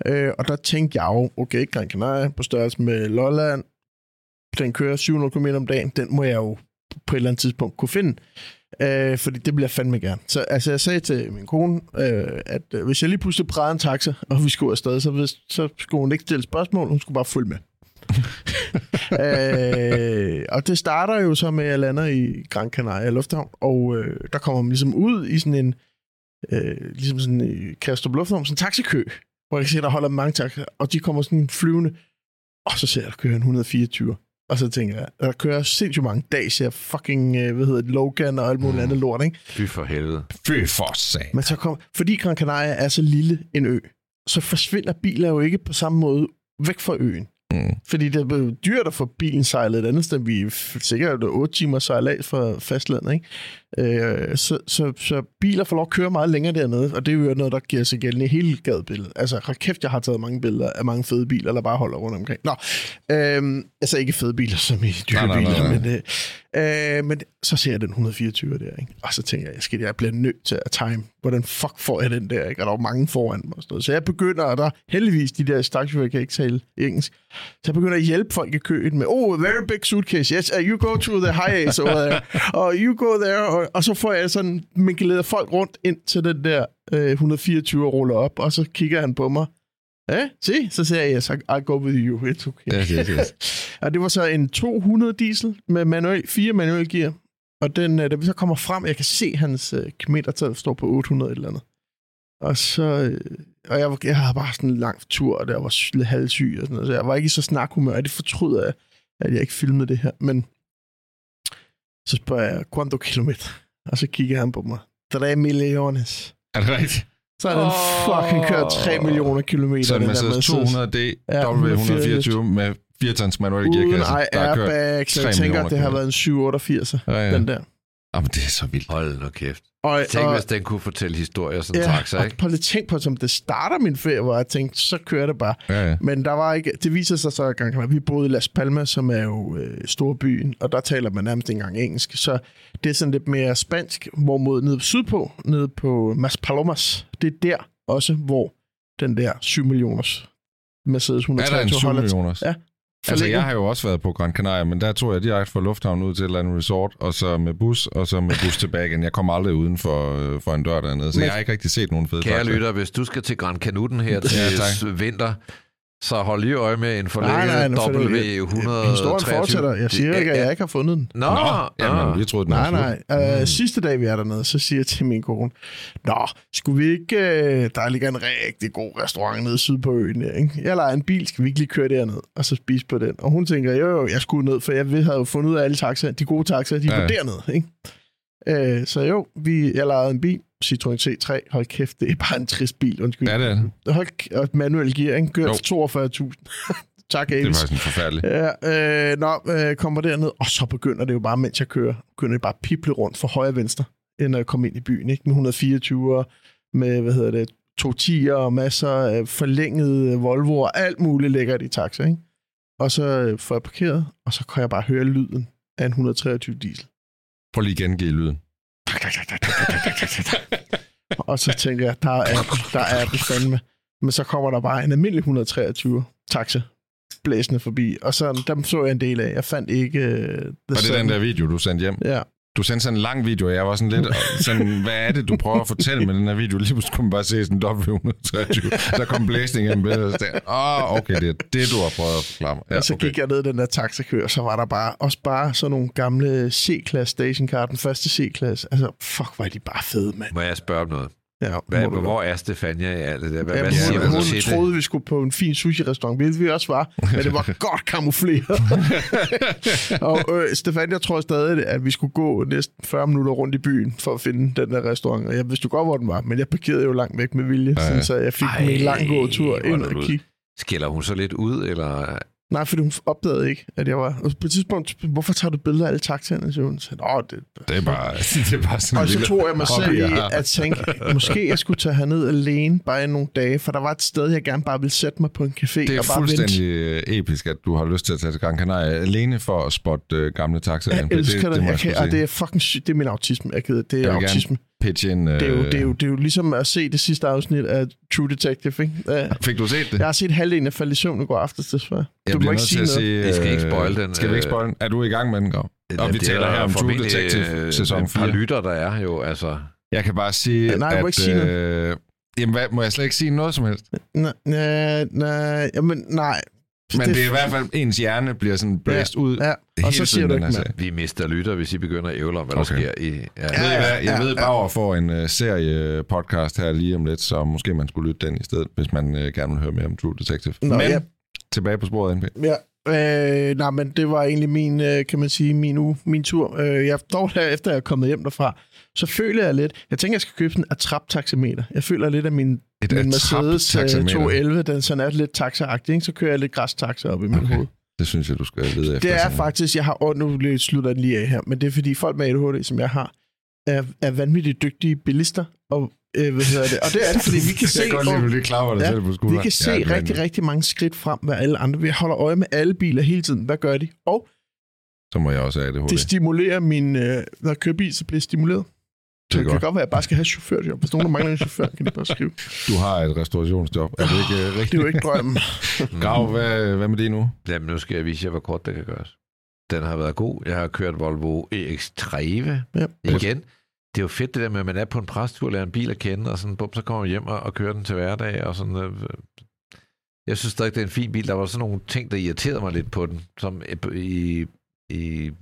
Øh, og der tænkte jeg jo, okay, Gran Canaria på størrelse med Lolland, den kører 700 km om dagen, den må jeg jo på et eller andet tidspunkt kunne finde. Øh, fordi det bliver jeg fandme gerne. Så altså, jeg sagde til min kone, øh, at øh, hvis jeg lige pludselig prægede en taxa, og vi skulle afsted, så, hvis, så skulle hun ikke stille spørgsmål, hun skulle bare følge med. [laughs] øh, og det starter jo så med, at jeg lander i Gran Canaria Lufthavn, og øh, der kommer man ligesom ud i sådan en, øh, ligesom sådan en Kastrup Lufthavn, sådan en taxikø, hvor jeg kan se, der holder mange taxaer, og de kommer sådan flyvende, og så ser jeg, der kører en 124. Og så tænker jeg, der kører sindssygt mange Dacia, fucking, øh, hvad hedder det, Logan og alt muligt Mm. andet lort, ikke? Fy for helvede. Fy for sag. Men så kom, fordi Gran Canaria er så lille en ø, så forsvinder biler jo ikke på samme måde væk fra øen. Mm. Fordi det jo dyrt at få bilen sejlet et andet sted. Vi er sikkert 8 timer sejlads fra fastlandet, ikke? Øh, så, så, så biler får lov at køre meget længere dernede, og det er jo noget, der giver sig gældende i hele gadebilledet. Altså, kæft, jeg har taget mange billeder af mange fede biler, der bare holder rundt omkring. Nå, øh, altså ikke fede biler som i dyre Nej, nej, nej, biler, nej. men, øh, øh, men så ser jeg den 124 der, ikke? Og så tænker jeg, jeg, skal, jeg bliver nødt til at time. Hvordan fuck får jeg den der, ikke? Og der er mange foran mig og sådan noget. Så jeg begynder, og der er heldigvis de der stakschauffører, kan ikke tale engelsk, så jeg begynder at hjælpe folk i køen med, oh, very big suitcase, yes, uh, you go to the high ace over there, og you go there, og, og så får jeg sådan minkeleder folk rundt ind til den der øh, 124 og ruller op, og så kigger han på mig, Ja, se, så siger jeg, yes, I go with you, it's okay. Yes, yes, yes. og det var så en 200 diesel med manuel, fire manuel gear, og den, øh, da vi så kommer frem, jeg kan se hans øh, kilometer står på 800 et eller andet. Og så, øh, og jeg, jeg havde bare sådan en lang tur, og der var lidt halvsyg og sådan noget, så jeg var ikke i så snakhumør, og det fortryder jeg, at jeg ikke filmede det her, men så spørger jeg, quanto kilometer? Og så kigger han på mig, 3 millones. Er det rigtigt? Så har den fucking kørt 3 millioner kilometer. Så en den Mercedes 200D Ja, W124 med 4 tons manuel Uden gearkasse. der kørt airbag, så 3 jeg tænker, at det har været en 788, Ja, ja. den der. Jamen, det er så vildt. Hold nu kæft. Og, Tænk, og, hvis den kunne fortælle historier som ja, taxa, og ikke? at tænk på, som det starter min ferie, hvor jeg tænkte, så kører det bare. Ja, ja. Men der var ikke, det viser sig så, at vi boede i Las Palmas, som er jo øh, storbyen, og der taler man nærmest ikke engang engelsk. Så det er sådan lidt mere spansk, hvorimod nede sydpå, nede på Mas Palomas, det er der også, hvor den der 7 millioners Mercedes Er der en 123 7 holder til. millioners? Ja. Altså, jeg har jo også været på Gran Canaria, men der tog jeg direkte fra lufthavnen ud til et eller andet resort, og så med bus, og så med bus tilbage igen. Jeg kommer aldrig uden for, øh, for en dør dernede, så Men- jeg har ikke rigtig set nogen fede Kære taxaer. lytter, hvis du skal til Gran Canutten her til ja, tak. vinter, så hold lige øje med en forlænget nej, for det- W123. Historien fortsætter. Jeg siger ikke, at jeg ikke har fundet den. Nå, Nå, jamen, vi troede, den Nej, nej. Uh, sidste dag, vi er dernede, så siger jeg til min kone, Nå, skulle vi ikke... Uh, der ligger en rigtig god restaurant nede syd på øen. Der, ikke? Jeg leger en bil, skal vi ikke lige køre derned og så spise på den? Og hun tænker, jo, jo, jeg skulle ned, for jeg ved- havde jo fundet ud af alle taxaer. De gode taxaer, de er Ja, ja. dernede. Ikke? Uh, så jo, vi, jeg lejede en bil, Citroën C3. Hold kæft, det er bare en trist bil, undskyld. Ja, det er det. Hold k- og manuel gear, ikke? Kørt Jo. for 42.000. [laughs] tak, Det er Avis. faktisk en forfærdelig. Ja, øh, nå, øh, kommer derned, og så begynder det jo bare, mens jeg kører, begynder det bare at pible rundt fra højre og venstre, end at komme ind i byen, ikke? Med 124 med, hvad hedder det, to tiger og masser af forlængede Volvo og alt muligt lækkert i taxa, ikke? Og så øh, får jeg parkeret, og så kan jeg bare høre lyden af en 123 diesel. Prøv lige at gengive lyden. [laughs] Og så tænker jeg, der er, der er det fandme. Men så kommer der bare en almindelig 123 taxa blæsende forbi, og så dem så jeg en del af. Jeg fandt ikke... Uh, Var det den der video, du sendte hjem? Ja, Du sendte sådan en lang video, og jeg var sådan lidt sådan, hvad er det, du prøver at fortælle med den her video? Lige pludselig kunne man bare se sådan en W123. Der kom blæsning billedet. tænkte jeg, Åh, okay, det er det, du har prøvet at forklare mig. Ja, og så okay. gik jeg ned i den der taxakør, og så var der bare også bare sådan nogle gamle C-klasse stationcar, den første C-klasse. Altså, fuck, hvor er de bare fede, mand. Må jeg spørge om noget? Ja, Hvad, du hvor er Stefania i alt det der? Hvad, Ja, hvad siger hun- du hun troede, vi skulle på en fin sushi-restaurant, hvilket vi også var, men det var [laughs] godt kamufleret. [laughs] og øh, Stefan, jeg tror stadig, at vi skulle gå næsten 40 minutter rundt i byen for at finde den der restaurant. Og jeg vidste jo godt, hvor den var, men jeg parkerede jo langt væk med vilje, Ja, sådan, så jeg fik Ej, mig en lang gåtur hvor ind og kigge. Skiller hun så lidt ud, eller... Nej, fordi hun opdagede ikke, at jeg var... Og på et tidspunkt, hvorfor tager du billeder af alle taxaerne? Så hun sagde, Åh, det, Det er bare, [laughs] det er bare sådan Og så tog jeg mig selv i at tænke, måske jeg skulle tage herned alene bare i nogle dage, for der var et sted, jeg gerne bare ville sætte mig på en café Det er og bare fuldstændig øh, episk, at du har lyst til at tage til Gran Canaria alene for at spotte øh, gamle taxaer. vente. Jeg elsker det. det, må jeg kan, og det er fucking sygt. Det er min autisme. Jeg gider. Det er Jeg autisme. Pitch in, øh, Det er, jo, det, er jo, det er jo ligesom at se det sidste afsnit af True Detective, ikke? Uh, Fik du set det? jeg har set halvdelen af falde i søvn i går aftes, desværre. Du må ikke sige til at noget. sige, Det skal ikke øh, spoil den, Skal vi ikke øh, spoil den? Er du i gang med den, Grav? Og vi det er taler her om True Detective øh, sæson et par 4. lytter, der er jo, altså... Jeg kan bare sige, Ja, nej, du må at... ikke sige noget. øh, jamen, hvad, må jeg slet ikke sige noget som helst? Nej, nej, jamen, nej. Men det er i hvert fald, ens hjerne bliver sådan blæst ud. Ja, og hele så siger tiden, du ikke serie. Vi mister lytter, hvis I begynder at ævle om, hvad Okay. der sker i... Ja. Jeg ved, I hvad, jeg ja, ved, ja. Bauer får en uh, serie-podcast her lige om lidt, så måske man skulle lytte den i stedet, hvis man uh, gerne vil høre mere om True Detective. Nå, Men ja. Tilbage på sporet, NP. Ja, øh, nej, men det var egentlig min, øh, kan man sige, min uge, min tur. Øh, jeg dog her, efter jeg er kommet hjem derfra, så føler jeg lidt, jeg tænker, jeg skal købe sådan en attrap-taxameter. Jeg føler lidt, at min, Et min Mercedes øh, attrap-taxameter. 211, den sådan er lidt taxaagtig, ikke? så kører jeg lidt græstaxa op i mit Okay. hoved. Det synes jeg, du skal lede efter. Det er faktisk, jeg har, og nu slutter den lige af her, men det er fordi folk med ADHD, som jeg har, er, er vanvittigt dygtige bilister, og øh, hvad hedder det? Og det er det, fordi vi kan se, [laughs] Jeg kan godt lide, at du klapper dig Ja, selv på skulderen. vi kan se Ja, men- rigtig, rigtig mange skridt frem med alle andre. Vi holder øje med alle biler hele tiden. Hvad gør de? Og Så må jeg også have det det stimulerer min... Øh, når jeg kører bil, så bliver jeg stimuleret. Så Det det kan godt. godt være, at jeg bare skal have chaufførjob. Hvis nogen der mangler en chauffør, kan de bare skrive. Du har et restaurationsjob. Er det ikke uh, Det rigtigt? er jo ikke drømmen. [laughs] Grav, hvad, hvad med det nu? Jamen, nu skal jeg vise jer, hvor kort det kan gøres. Den har været god. Jeg har kørt Volvo EX30 Ja. igen. Det er jo fedt det der med, at man er på en prestur, lærer en bil at kende, og sådan, bum, så kommer man hjem og, og kører den til hverdag, og sådan, øh, jeg synes stadig, det er en fin bil. Der var sådan nogle ting, der irriterede mig lidt på den, som i, i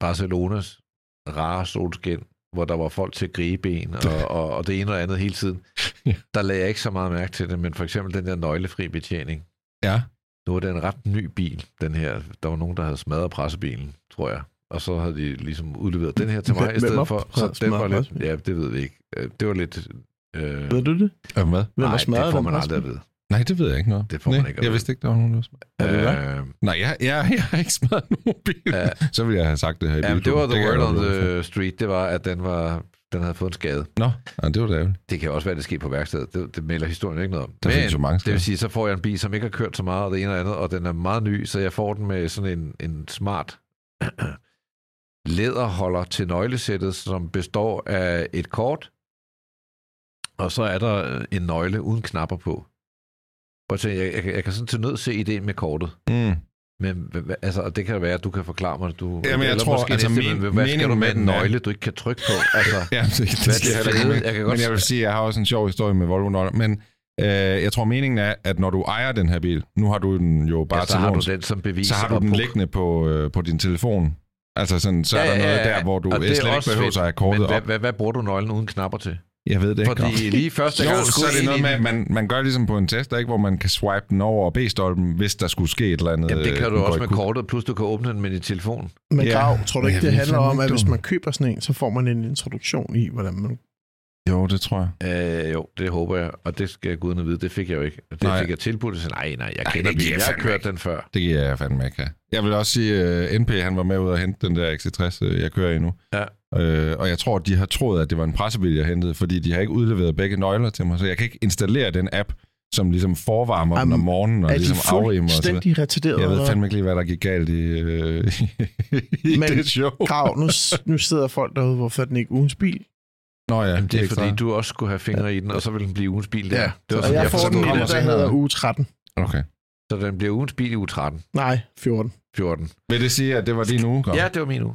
Barcelonas rare solskin, hvor der var folk til at gribe en, og, [laughs] og, og det ene og andet hele tiden. Ja. Der lagde jeg ikke så meget mærke til det, men for eksempel den der nøglefri betjening, Ja. nu er det en ret ny bil, den her. Der var nogen, der havde smadret pressebilen, tror jeg. Og så havde de ligesom udleveret den her til mig Hvem- i stedet for. Så den smadret var lidt... Ja, det ved vi ikke. Øh, Det var lidt... Øh, Ved du det? Øh, Hvad? Hvem nej, det får den man aldrig at vide. Nej, det ved jeg ikke noget. Det får Nej, man ikke Jeg vidste ikke, der var nogen, der var. Er det? Øh, Nej, jeg, jeg, [laughs] jeg har ikke smadret nogen bil. Ja. Så ville jeg have sagt det her i Jamen, det var the word on the street, det var, at den, var, den havde fået en skade. Nå, ja, det var da. Det kan også være, at det skete på værkstedet. Det, det melder historien ikke noget om. Der findes jo mange det steder. vil sige, så får jeg en bil, som ikke har kørt så meget, og det ene og andet, og den er meget ny, så jeg får den med sådan en, en smart læderholder til nøglesættet, som består af et kort, og så er der en nøgle uden knapper på. Prøv at se, jeg, jeg, kan- jeg kan sådan til nød se ideen med kortet. Mm. Men altså, og det kan være, at du kan forklare mig, du... Jamen, jeg eller tror, måske altså, næste, min- hvad skal du med med en den er- nøgle, du ikke kan trykke på? [laughs] Altså, Ja, det, det, Hvad det fede? med. Jeg kan godt Men jeg vil sige, at jeg har også en sjov historie med Volvo Nøgler. Men øh, jeg tror, meningen er, at når du ejer den her bil, nu har du den jo bare ja, så til har du låns, den som bevis. så har du og den liggende på, øh, på din telefon. Altså sådan, så er Ja, der noget ja, ja. der, hvor du Og det slet er ikke behøver have kortet Men hvad, op. hvad, hvad bruger du nøglen uden knapper til? Jeg ved det ikke. Fordi lige første Jo, gang, du så er det noget med, at man, man gør ligesom på en test, ikke, hvor man kan swipe den over B-stolpen, hvis der skulle ske et eller andet. Jamen, det kan øh, du også med kortet, plus du kan åbne den med din telefon. Men Ja. Grav, tror du ikke, jeg det handler om, at hvis man køber sådan en, så får man en introduktion i, hvordan man... Jo, det tror jeg. Øh, jo, det håber jeg, og det skal gudene vide, det fik jeg jo ikke. Det Nej. fik jeg tilbudt, så nej, nej, jeg Nej, kender bilen, jeg jeg har kørt ikke. den før. Det giver jeg fandme ikke have. Jeg vil også sige, at NP han var med ud og hente den der XC60, øh, jeg kører i nu. Ja. Øh, og jeg tror, de har troet, at det var en pressebil, jeg hentede, fordi de har ikke udleveret begge nøgler til mig, så jeg kan ikke installere den app, som ligesom forvarmer den om Jamen, morgenen og er de ligesom afrimer så videre. fuldstændig retarderet? Jeg ved fandme ikke lige, hvad der gik galt i, øh, [laughs] i Men- det show. Grav, nu, nu sidder folk derude, hvorfor er den ikke ugens bil? Nå ja, Jamen, det er ekstra. fordi, du også skulle have fingre i den, og så vil den blive ugens bil der. Ja, det var og sådan, jeg jeg får så den den der hedder uge 13. Okay. Så den bliver ugens bil i uge 13, Nej, 14. 14. Vil det sige, at det var din uge? Kom? Ja, det var min uge.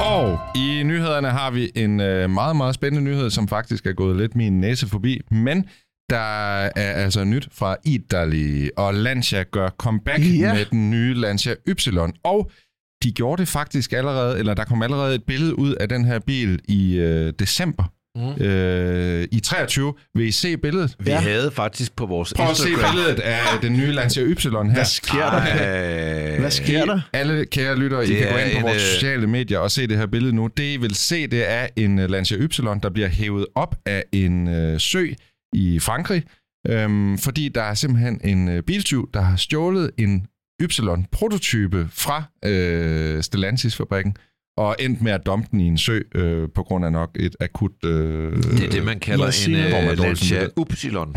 Og i nyhederne har vi en øh, meget, meget spændende nyhed, som faktisk er gået lidt min næse forbi. Men der er altså nyt fra Italy, og Lancia gør comeback Ja. med den nye Lancia Y. Og de gjorde det faktisk allerede, eller der kom allerede et billede ud af den her bil i øh, december. Mm. Øh, I 23 vil I se billedet. Vi Ja. havde faktisk på vores Prøv at se Instagram... billedet af den nye Lancia Y her. Hvad sker der? Ej, Hvad sker der? Alle kære lyttere, I kan gå ind på en, vores øh, sociale medier og se det her billede nu. Det, I vil se, det er en øh, Lancia Y, der bliver hævet op af en øh, sø i Frankrig, øhm, fordi der er simpelthen en øh, biltyv, der har stjålet en Y-prototype fra øh, Stellantis-fabrikken og endt med at dumpe den i en sø øh, på grund af nok et akut... Øh, Det er det, man kalder Må jeg sige en dårligt Lancia. Upsilon.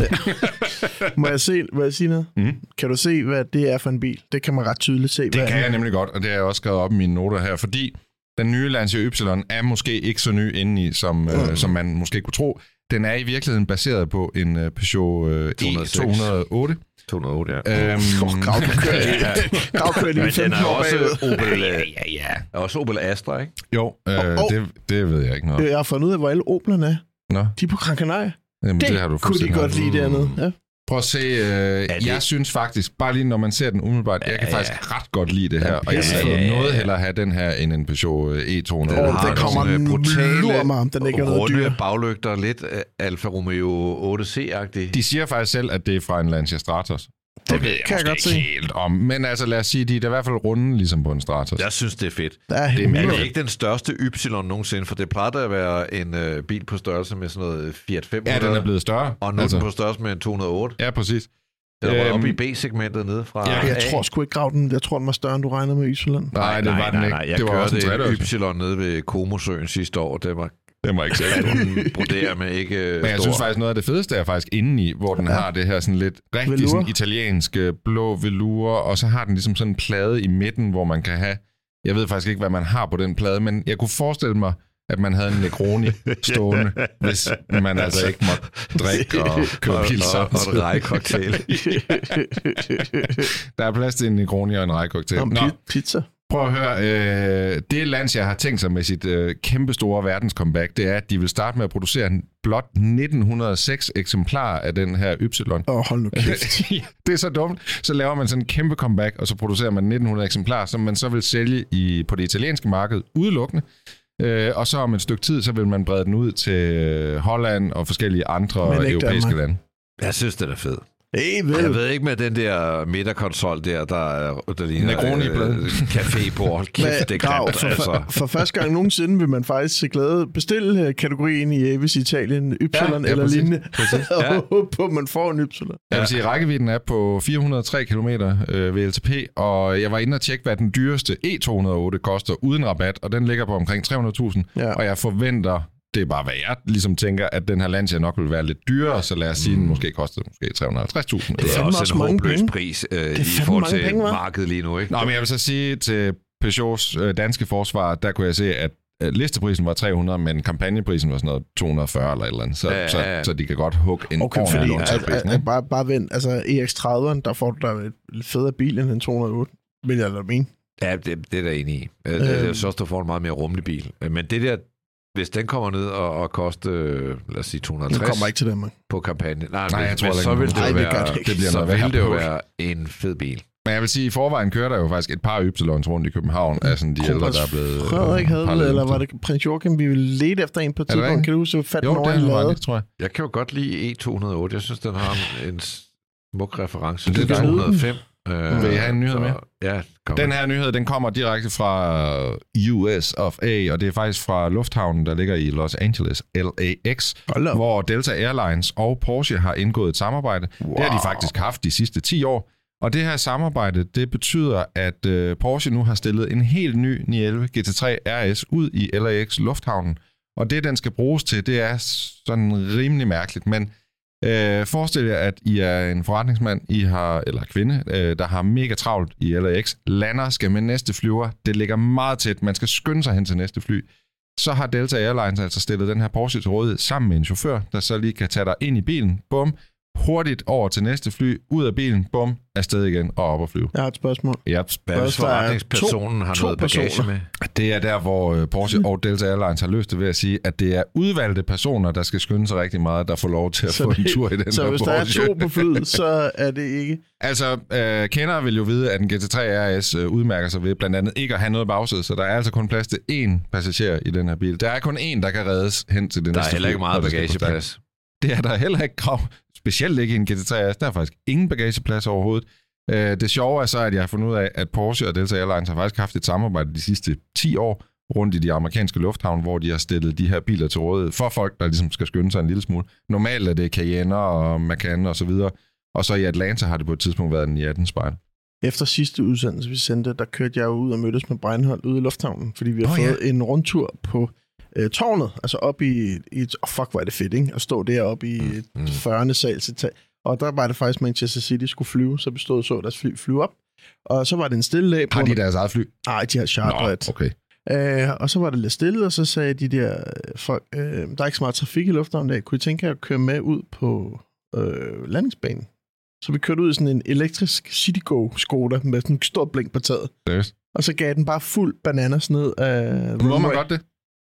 [laughs] Må jeg, se, må jeg sige noget? Mm. Kan du se, hvad det er for en bil? Det kan man ret tydeligt se. Det hvad kan er. jeg nemlig godt, og det har jeg også skrevet op i mine noter her, fordi den nye Lancia Y er måske ikke så ny indeni, som, øh, Mm. som man måske kunne tro. Den er i virkeligheden baseret på en øh, Peugeot øh, 206. E208. 208, ja. Øhm, [laughs] Oh, Grav, du kører, [laughs] Grav kører lige Men den 15 er år også. Opel, ja, ja, ja. Er også Opel Astra, ikke? jo, øh, åh. det, det ved jeg ikke noget. Jeg har fundet ud af, hvor alle Oblerne er. Nå, De er på Gran Canaria. jamen, det, Det, har du kunne de godt lide dernede. Ja. Prøv at se, øh, det- jeg synes faktisk, bare lige når man ser den umiddelbart, jeg kan Ja, faktisk ja. ret godt lide det her, og jeg vil. Ja, ja, noget ja. hellere have den her, end en Peugeot øh, E208. Den Åh, har det kommer øh, brutale, mig, om den ikke er noget runde dyr. baglygter, lidt øh, Alfa Romeo 8C-agtig. De siger faktisk selv, at det er fra en Lancia Stratos. Det ved jeg kan jeg godt se. ikke helt om. Men altså, lad os sige, de er da i hvert fald runde, ligesom på en Stratos. Jeg synes, det er fedt. Der er Det er mega det er ikke den største Y nogensinde, for det plejede at være en øh, bil på størrelse med sådan noget Fiat 500. Ja, den er blevet større. Og nu altså. er den på størrelse med en 208. Ja, præcis. Den er Øhm, øhm, oppe i B-segmentet nede fra ja, Jeg A. tror sgu ikke, Grav den. Jeg tror, den var større, end du regner med Yseland. Nej, det var den nej, ikke. Nej, jeg det var også en kørte en tredje. Y nede ved Komosøen sidste år. Det var Den var ikke selv. den broderer med ikke øh, Men jeg stor. synes faktisk, noget af det fedeste er faktisk indeni, hvor den Ja. har det her sådan lidt rigtig Velour. sådan italiensk øh, blå velour, og så har den ligesom sådan en plade i midten, hvor man kan have, jeg ved faktisk ikke, hvad man har på den plade, men jeg kunne forestille mig, at man havde en Negroni [laughs] stående, hvis man altså ikke måtte drikke og køre bil og, og, og en samtidig. rejekoktail. [laughs] Der er plads til en Negroni og en rejekoktail. Om Nå, pi- pizza. Prøv at høre, øh, det Lancia har tænkt sig med sit øh, kæmpestore verdenscomeback, det er, at de vil starte med at producere en blot 1906 eksemplarer af den her Y. Åh, oh, hold nu kæft. [laughs] det er så dumt. Så laver man sådan en kæmpe comeback, og så producerer man 1900 eksemplarer, som man så vil sælge i, på det italienske marked udelukkende. Øh, og så om et stykke tid, så vil man brede den ud til Holland og forskellige andre Men ikke europæiske Danmark. lande. Jeg synes, det er fedt. Hey, vel. Jeg ved ikke med den der midterkonsol der, der, er- der ligner Negroni-bladet. øh, cafébord. [laughs] Kæft, Men, det er Grav, grimt, for, altså. for, for første gang nogensinde vil man faktisk se glæde bestille uh, kategorien i Avis Italien, Y Ja, ja, eller præcis. lignende, [laughs] Ja. og håbe på, at man får en Y. Jeg vil sige, at rækkevidden er på 403 km øh, ved LTP, og jeg var inde og tjekke, hvad den dyreste E208 koster uden rabat, og den ligger på omkring 300.000, Ja. og jeg forventer, det er bare hvad jeg ligesom tænker, at den her Lancia nok vil være lidt dyrere, så lad os sige, at den måske koster måske 350.000. Det er også også en mange håbløs penge. pris øh, i forhold til penge, markedet lige nu. Ikke? Nå, men jeg vil så sige til Peugeots øh, danske forsvar, der kunne jeg se, at øh, listeprisen var 300, men kampagneprisen var sådan noget 240 eller et eller andet. Så, Ja, så, ja, ja. så de kan godt hugge en Okay, ordentlig fordi at, prisen, ikke? bare, bare vent. Altså, EX30'eren, der får du da et lidt federe bil end en 208, vil jeg da mene. Ja, det, det er der enig i. Øh, det, Øhm. jeg synes også, du får en meget mere rummelig bil. Øh, Men det der, hvis den kommer ned og, og koster, øh, lad os sige, Den 250 kommer ikke til Danmark. på kampagne. Nej, Nej, men, jeg tror men så vil den det. Nej, det være, det. Det bliver så vil det jo være en fed bil. Men jeg vil sige, i forvejen kører der jo faktisk et par Ypsilons rundt i København af sådan de ældre, Kronprins der er blevet... øh, Frederik havde, parallelt. eller var det prins Joachim, vi ville lede efter en på et det tidspunkt? Kan du huske, at fandt Jo, den over det det, tror jeg. Jeg kan jo godt lide E208. Jeg synes, den har en, smuk reference Det til er dejligt. 205. Øh, Vil I have en nyhed mere? Ja, kom. Den her nyhed, den kommer direkte fra US of A, og det er faktisk fra lufthavnen, der ligger i Los Angeles, LAX, Hold op. hvor Delta Airlines og Porsche har indgået et samarbejde. Wow. Det har de faktisk haft de sidste 10 år. Og det her samarbejde, det betyder, at øh, Porsche nu har stillet en helt ny 911 GT3 RS ud i LAX lufthavnen. Og det, den skal bruges til, det er sådan rimelig mærkeligt, men Øh, forestil jer, at I er en forretningsmand, I har, eller kvinde, øh, der har mega travlt i LAX, lander, skal med næste flyver, det ligger meget tæt, man skal skynde sig hen til næste fly. Så har Delta Airlines altså stillet den her Porsche til rådighed sammen med en chauffør, der så lige kan tage dig ind i bilen, bum, hurtigt over til næste fly, ud af bilen, bum, afsted igen og op og flyve. Jeg har et spørgsmål. Ja, hvis der er forretningspersonen har to noget bagage personer. med? det er der, hvor øh, Porsche og Delta Airlines har løst det ved at sige, at det er udvalgte personer, der skal skynde sig rigtig meget, der får lov til at Så få det- en tur i den Så her hvis der er to på flyet, [laughs] så er det ikke... Altså, øh, kender vil jo vide, at en GT3 RS øh, udmærker sig ved blandt andet ikke at have noget bagsæde, så der er altså kun plads til én passager i den her bil. Der er kun én, der kan reddes hen til det Der er næste heller fly, ikke meget bagageplads. Det er der heller ikke krav. Specielt ikke i en GT3 RS. Der er faktisk ingen bagageplads overhovedet. Øh, det sjove er så, at jeg har fundet ud af, at Porsche og Delta Airlines har faktisk haft et samarbejde de sidste 10 år rundt i de amerikanske lufthavne, hvor de har stillet de her biler til rådighed for folk, der ligesom skal skynde sig en lille smule. Normalt er det Cayenne og Macan og så videre. Og så i Atlanta har det på et tidspunkt været en i 18 spejl. Efter sidste udsendelse, vi sendte, der kørte jeg ud og mødtes med Breinholt ude i lufthavnen, fordi vi har oh, ja. fået en rundtur på øh, tårnet, altså op i, i et, oh, fuck, hvor er det fedt, ikke? At stå deroppe i et Mm. 40. sals etage. Og der var det faktisk, Manchester City skulle flyve, så bestod så deres fly flyve op. Og så var det en stille dag på... Har de deres eget fly? Nej, de har charteret. okay. Øh, og så var det lidt stille, og så sagde de der folk, øh, der er ikke så meget trafik i lufthavnen dag, kunne I tænke jer at køre med ud på øh, landingsbanen? Så vi kørte ud i sådan en elektrisk Citigo Skoda med sådan en stor blink på taget. Seriøst? Og så gav den bare fuld bananas ned af... Må man godt det?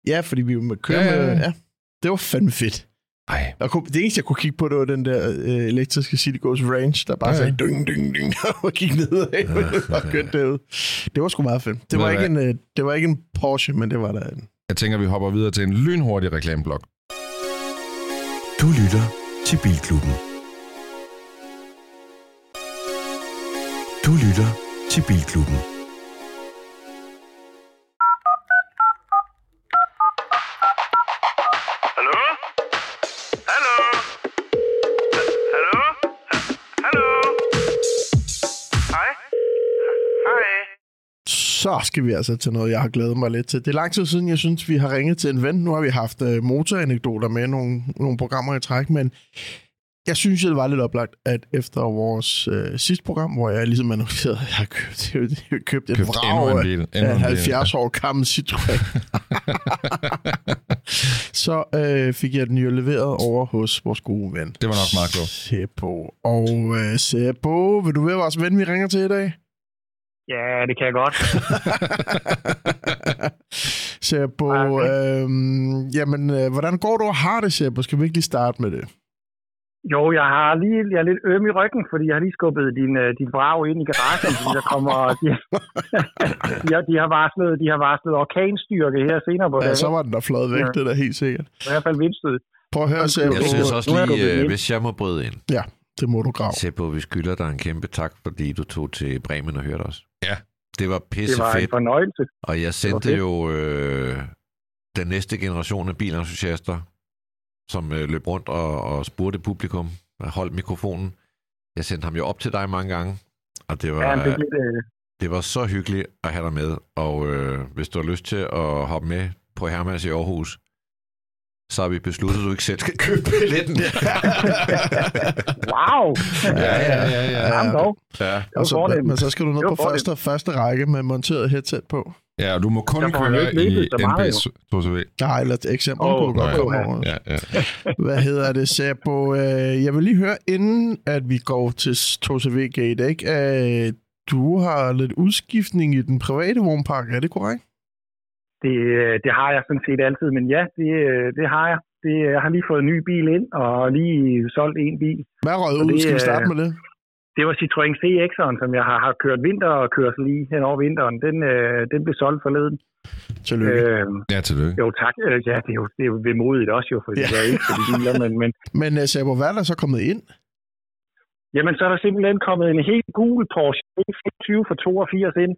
Ja, fordi vi var køre Ja, ja, ja. med... Ja, det var fandme fedt. Nej. Og kunne, det eneste, jeg kunne kigge på, det var den der øh, elektriske Citigos Range, der bare Ja, ja, ja. sagde dyng, dyng, dyng, [laughs] og gik nedad og kørte derud. Det var sgu meget fedt. Det var, ikke en, øh, det var ikke en Porsche, men det var da en... Jeg tænker, vi hopper videre til en lynhurtig reklameblok. Du lytter til Bilklubben. Du lytter til Bilklubben. Så skal vi altså til noget, jeg har glædet mig lidt til. Det er lang tid siden, jeg synes, vi har ringet til en ven. Nu har vi haft øh, motoranekdoter med nogle, nogle programmer i træk, men jeg synes, det var lidt oplagt, at efter vores øh, sidste program, hvor jeg ligesom annoncerede, at jeg har købt, jeg købt et Købt vrag en af- bil. Endnu af en en bil. 70 år gammel Citroën. [laughs] så øh, fik jeg den jo leveret over hos vores gode ven. Det var nok meget klogt. Sebo. Og øh, Sebo, vil du være vores ven, vi ringer til i dag? Ja, det kan jeg godt. [laughs] Sebo, Okay. øhm, jamen, øh, hvordan går du og har det, Sebo? Skal vi ikke lige starte med det? Jo, jeg har lige jeg er lidt øm i ryggen, fordi jeg har lige skubbet din, øh, din vrag ind i garagen, fordi der kommer... [laughs] De, de, har, de, har varslet, de har varslet orkanstyrke her senere på Ja, dagen. så var den der fløjet væk, Ja. det er da helt sikkert. I hvert fald vindstød. Prøv at høre, Sebo. Jeg synes også er lige, ved øh, ind. hvis jeg må bryde ind, Det må du grave. se på, vi skylder dig en kæmpe tak, fordi du tog til Bremen og hørte os. Ja. Det var Det pisse var en fornøjelse. og jeg sendte jo øh, den næste generation af bilentusiaster, som øh, løb rundt og, og spurgte publikum, holdt mikrofonen. Jeg sendte ham jo op til dig mange gange, og det var, Ja, fik lidt, øh, det var så hyggeligt at have dig med. Og øh, hvis du har lyst til at hoppe med på Hermas i Aarhus, så har vi besluttet, at du ikke selv skal købe billetten. [laughs] Wow! Ja, ja, ja, ja. Jamen dog. ja. Og så, men så skal du ned på første, første række med monteret headset på. Ja, og du må kun køre ikke i NB's 2CV. Nej, eller et eksempel oh, du godt ja. over. Ja, ja. [laughs] Hvad hedder det, Sabo? Øh, jeg vil lige høre, inden at vi går til 2CV Gate, ikke? Øh, du har lidt udskiftning i den private vognpark, er det korrekt? Det, øh, det har jeg sådan set altid, men ja, det, øh, det har jeg. Det, jeg har lige fået en ny bil ind, og lige solgt en bil. Hvad Så ud? det, Skal vi starte øh, med det? Det var Citroën CX'eren, som jeg har, har kørt vinter og kørsel i hen over vinteren. Den, øh, den blev solgt forleden. Tillykke. Øh, Ja, tillykke. jo, tak. Øh, ja, det er jo, det er jo vemodigt også, jo, for Ja. jeg er ikke for de biler, men, men Men uh, Sabo, hvad er der så kommet ind? jamen, så er der simpelthen kommet en helt gul Porsche 24 for 82 ind.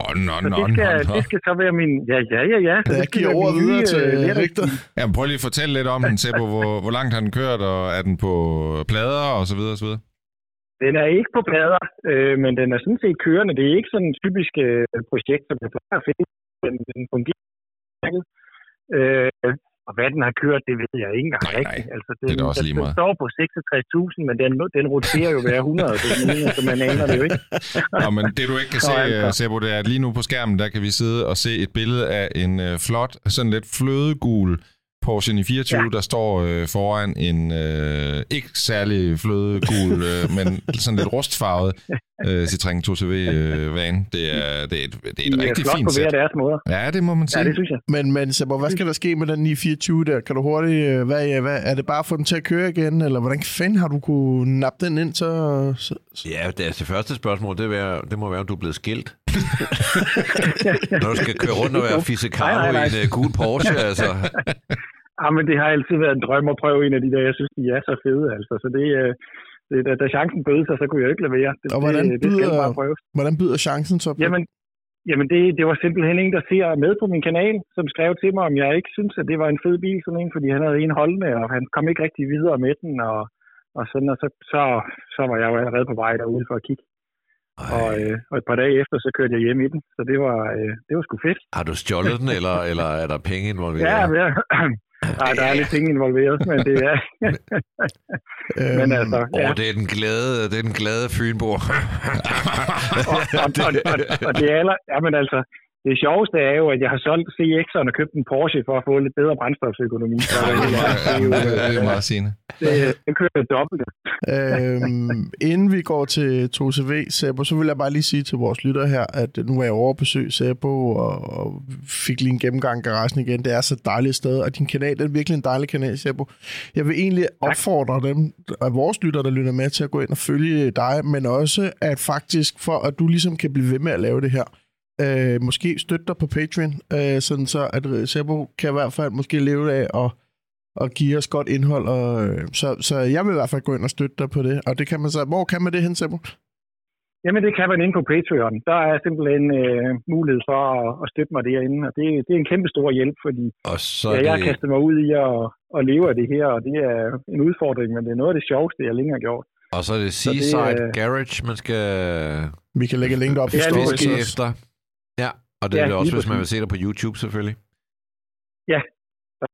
Oh, nå, Så det skal, nå, nå. det skal så være min... Ja, ja, ja, ja. Jeg Det skal giver ordet videre nye, til øh, lettere- Richter. Ja, prøv lige at fortælle lidt om den, Seppo. [laughs] Hvor, hvor langt har den kørt, og er den på plader, og så videre, og så videre? Den er ikke på plader, øh, men den er sådan set kørende. Det er ikke sådan et typisk øh, projekt, som jeg plejer at finde. Den, den fungerer. Øh, og hvad den har kørt, det ved jeg ikke engang Nej, nej. rigtigt. Altså, den, Det er også lige meget. Den står på 66.000, men den, den roterer jo hver 100, så, den, så man aner det jo ikke. [laughs] Nå, men det du ikke kan Nå, se, altså. øh, Seppo, det er, at lige nu på skærmen, der kan vi sidde og se et billede af en øh, flot, sådan lidt flødegul Porsche 924, ja. Ja. der står øh, foran en øh, ikke særlig flødegul, øh, [laughs] men sådan lidt rustfarvet øh, Citroën 2CV øh, van. Det er, det er et, det er et er rigtig flot fint på hver sæt. deres måder. Ja, det må man Ja, sige. det synes jeg. Men, men Sabo, hvad skal der ske med den 924 der? Kan du hurtigt... øh, Hvad, ja, hvad, er det bare at få den til at køre igen? Eller hvordan fanden har du kunne nappe den ind, så... så, så Ja, det, er det første spørgsmål, det, være, det må være, om du er blevet skilt. [laughs] Når du skal køre rundt og være nej. i en uh, gul Porsche, altså. [laughs] Ja, men det har altid været en drøm at prøve en af de der. Jeg synes, de er så fede, altså. Så det, øh, det da, da chancen bød sig, så kunne jeg ikke levere. Det, Og hvordan det, det skal byder- bare prøve. hvordan byder chancen så på? Jamen, jamen det, det var simpelthen en, der ser med på min kanal, som skrev til mig, om jeg ikke synes, at det var en fed bil, sådan en, fordi han havde en holdende, og han kom ikke rigtig videre med den, og, og sådan, og så, så, så var jeg jo allerede på vej derude for at kigge. Og, øh, og et par dage efter, så kørte jeg hjem i den, så det var, øh, det var sgu fedt. Har du stjålet den, eller, eller er der penge involveret? Ja, ja. [clears throat] [clears throat] Nej, der er lidt penge involveret, men det er... Øhm, [laughs] men altså, Åh, ja. oh, det er den glade, det er den glade Fynbo. og, og, og, og, og det er aller, ja, men altså, det sjoveste er jo, at jeg har solgt CX'eren og købt en Porsche for at få lidt bedre brændstofsøkonomi. Så det, er, [laughs] det, er jo, det er meget sigende. det, det kører dobbelt. øhm, inden vi går til 2CV, Sabo, så vil jeg bare lige sige til vores lytter her, at nu er jeg over at besøge Sabo og, og fik lige en gennemgang af garagen igen. Det er så dejligt sted, og din kanal det er virkelig en dejlig kanal, Sabo. Jeg vil egentlig opfordre dem, af vores lytter, der lytter med, til at gå ind og følge dig, men også at faktisk, for at du ligesom kan blive ved med at lave det her, øh, måske støtte dig på Patreon, øh, sådan så at Sebo kan i hvert fald måske leve af at, at give os godt indhold. Og, øh, så, så jeg vil i hvert fald gå ind og støtte dig på det. Og det kan man så, hvor kan man det hen, Sebo? Jamen, det kan man inde på Patreon. Der er simpelthen øh, mulighed for at, at støtte mig derinde, og det, det er en kæmpe stor hjælp, fordi Og så ja, jeg har det, kastet mig ud i at, at leve af det her, og det er en udfordring, men det er noget af det sjoveste, jeg længe har gjort. og så er det det, Seaside øh, Garage, man skal Vi kan lægge link op i Ja, det efter. Ja, og det Ja, er det også, hvis man vil se dig på YouTube, selvfølgelig.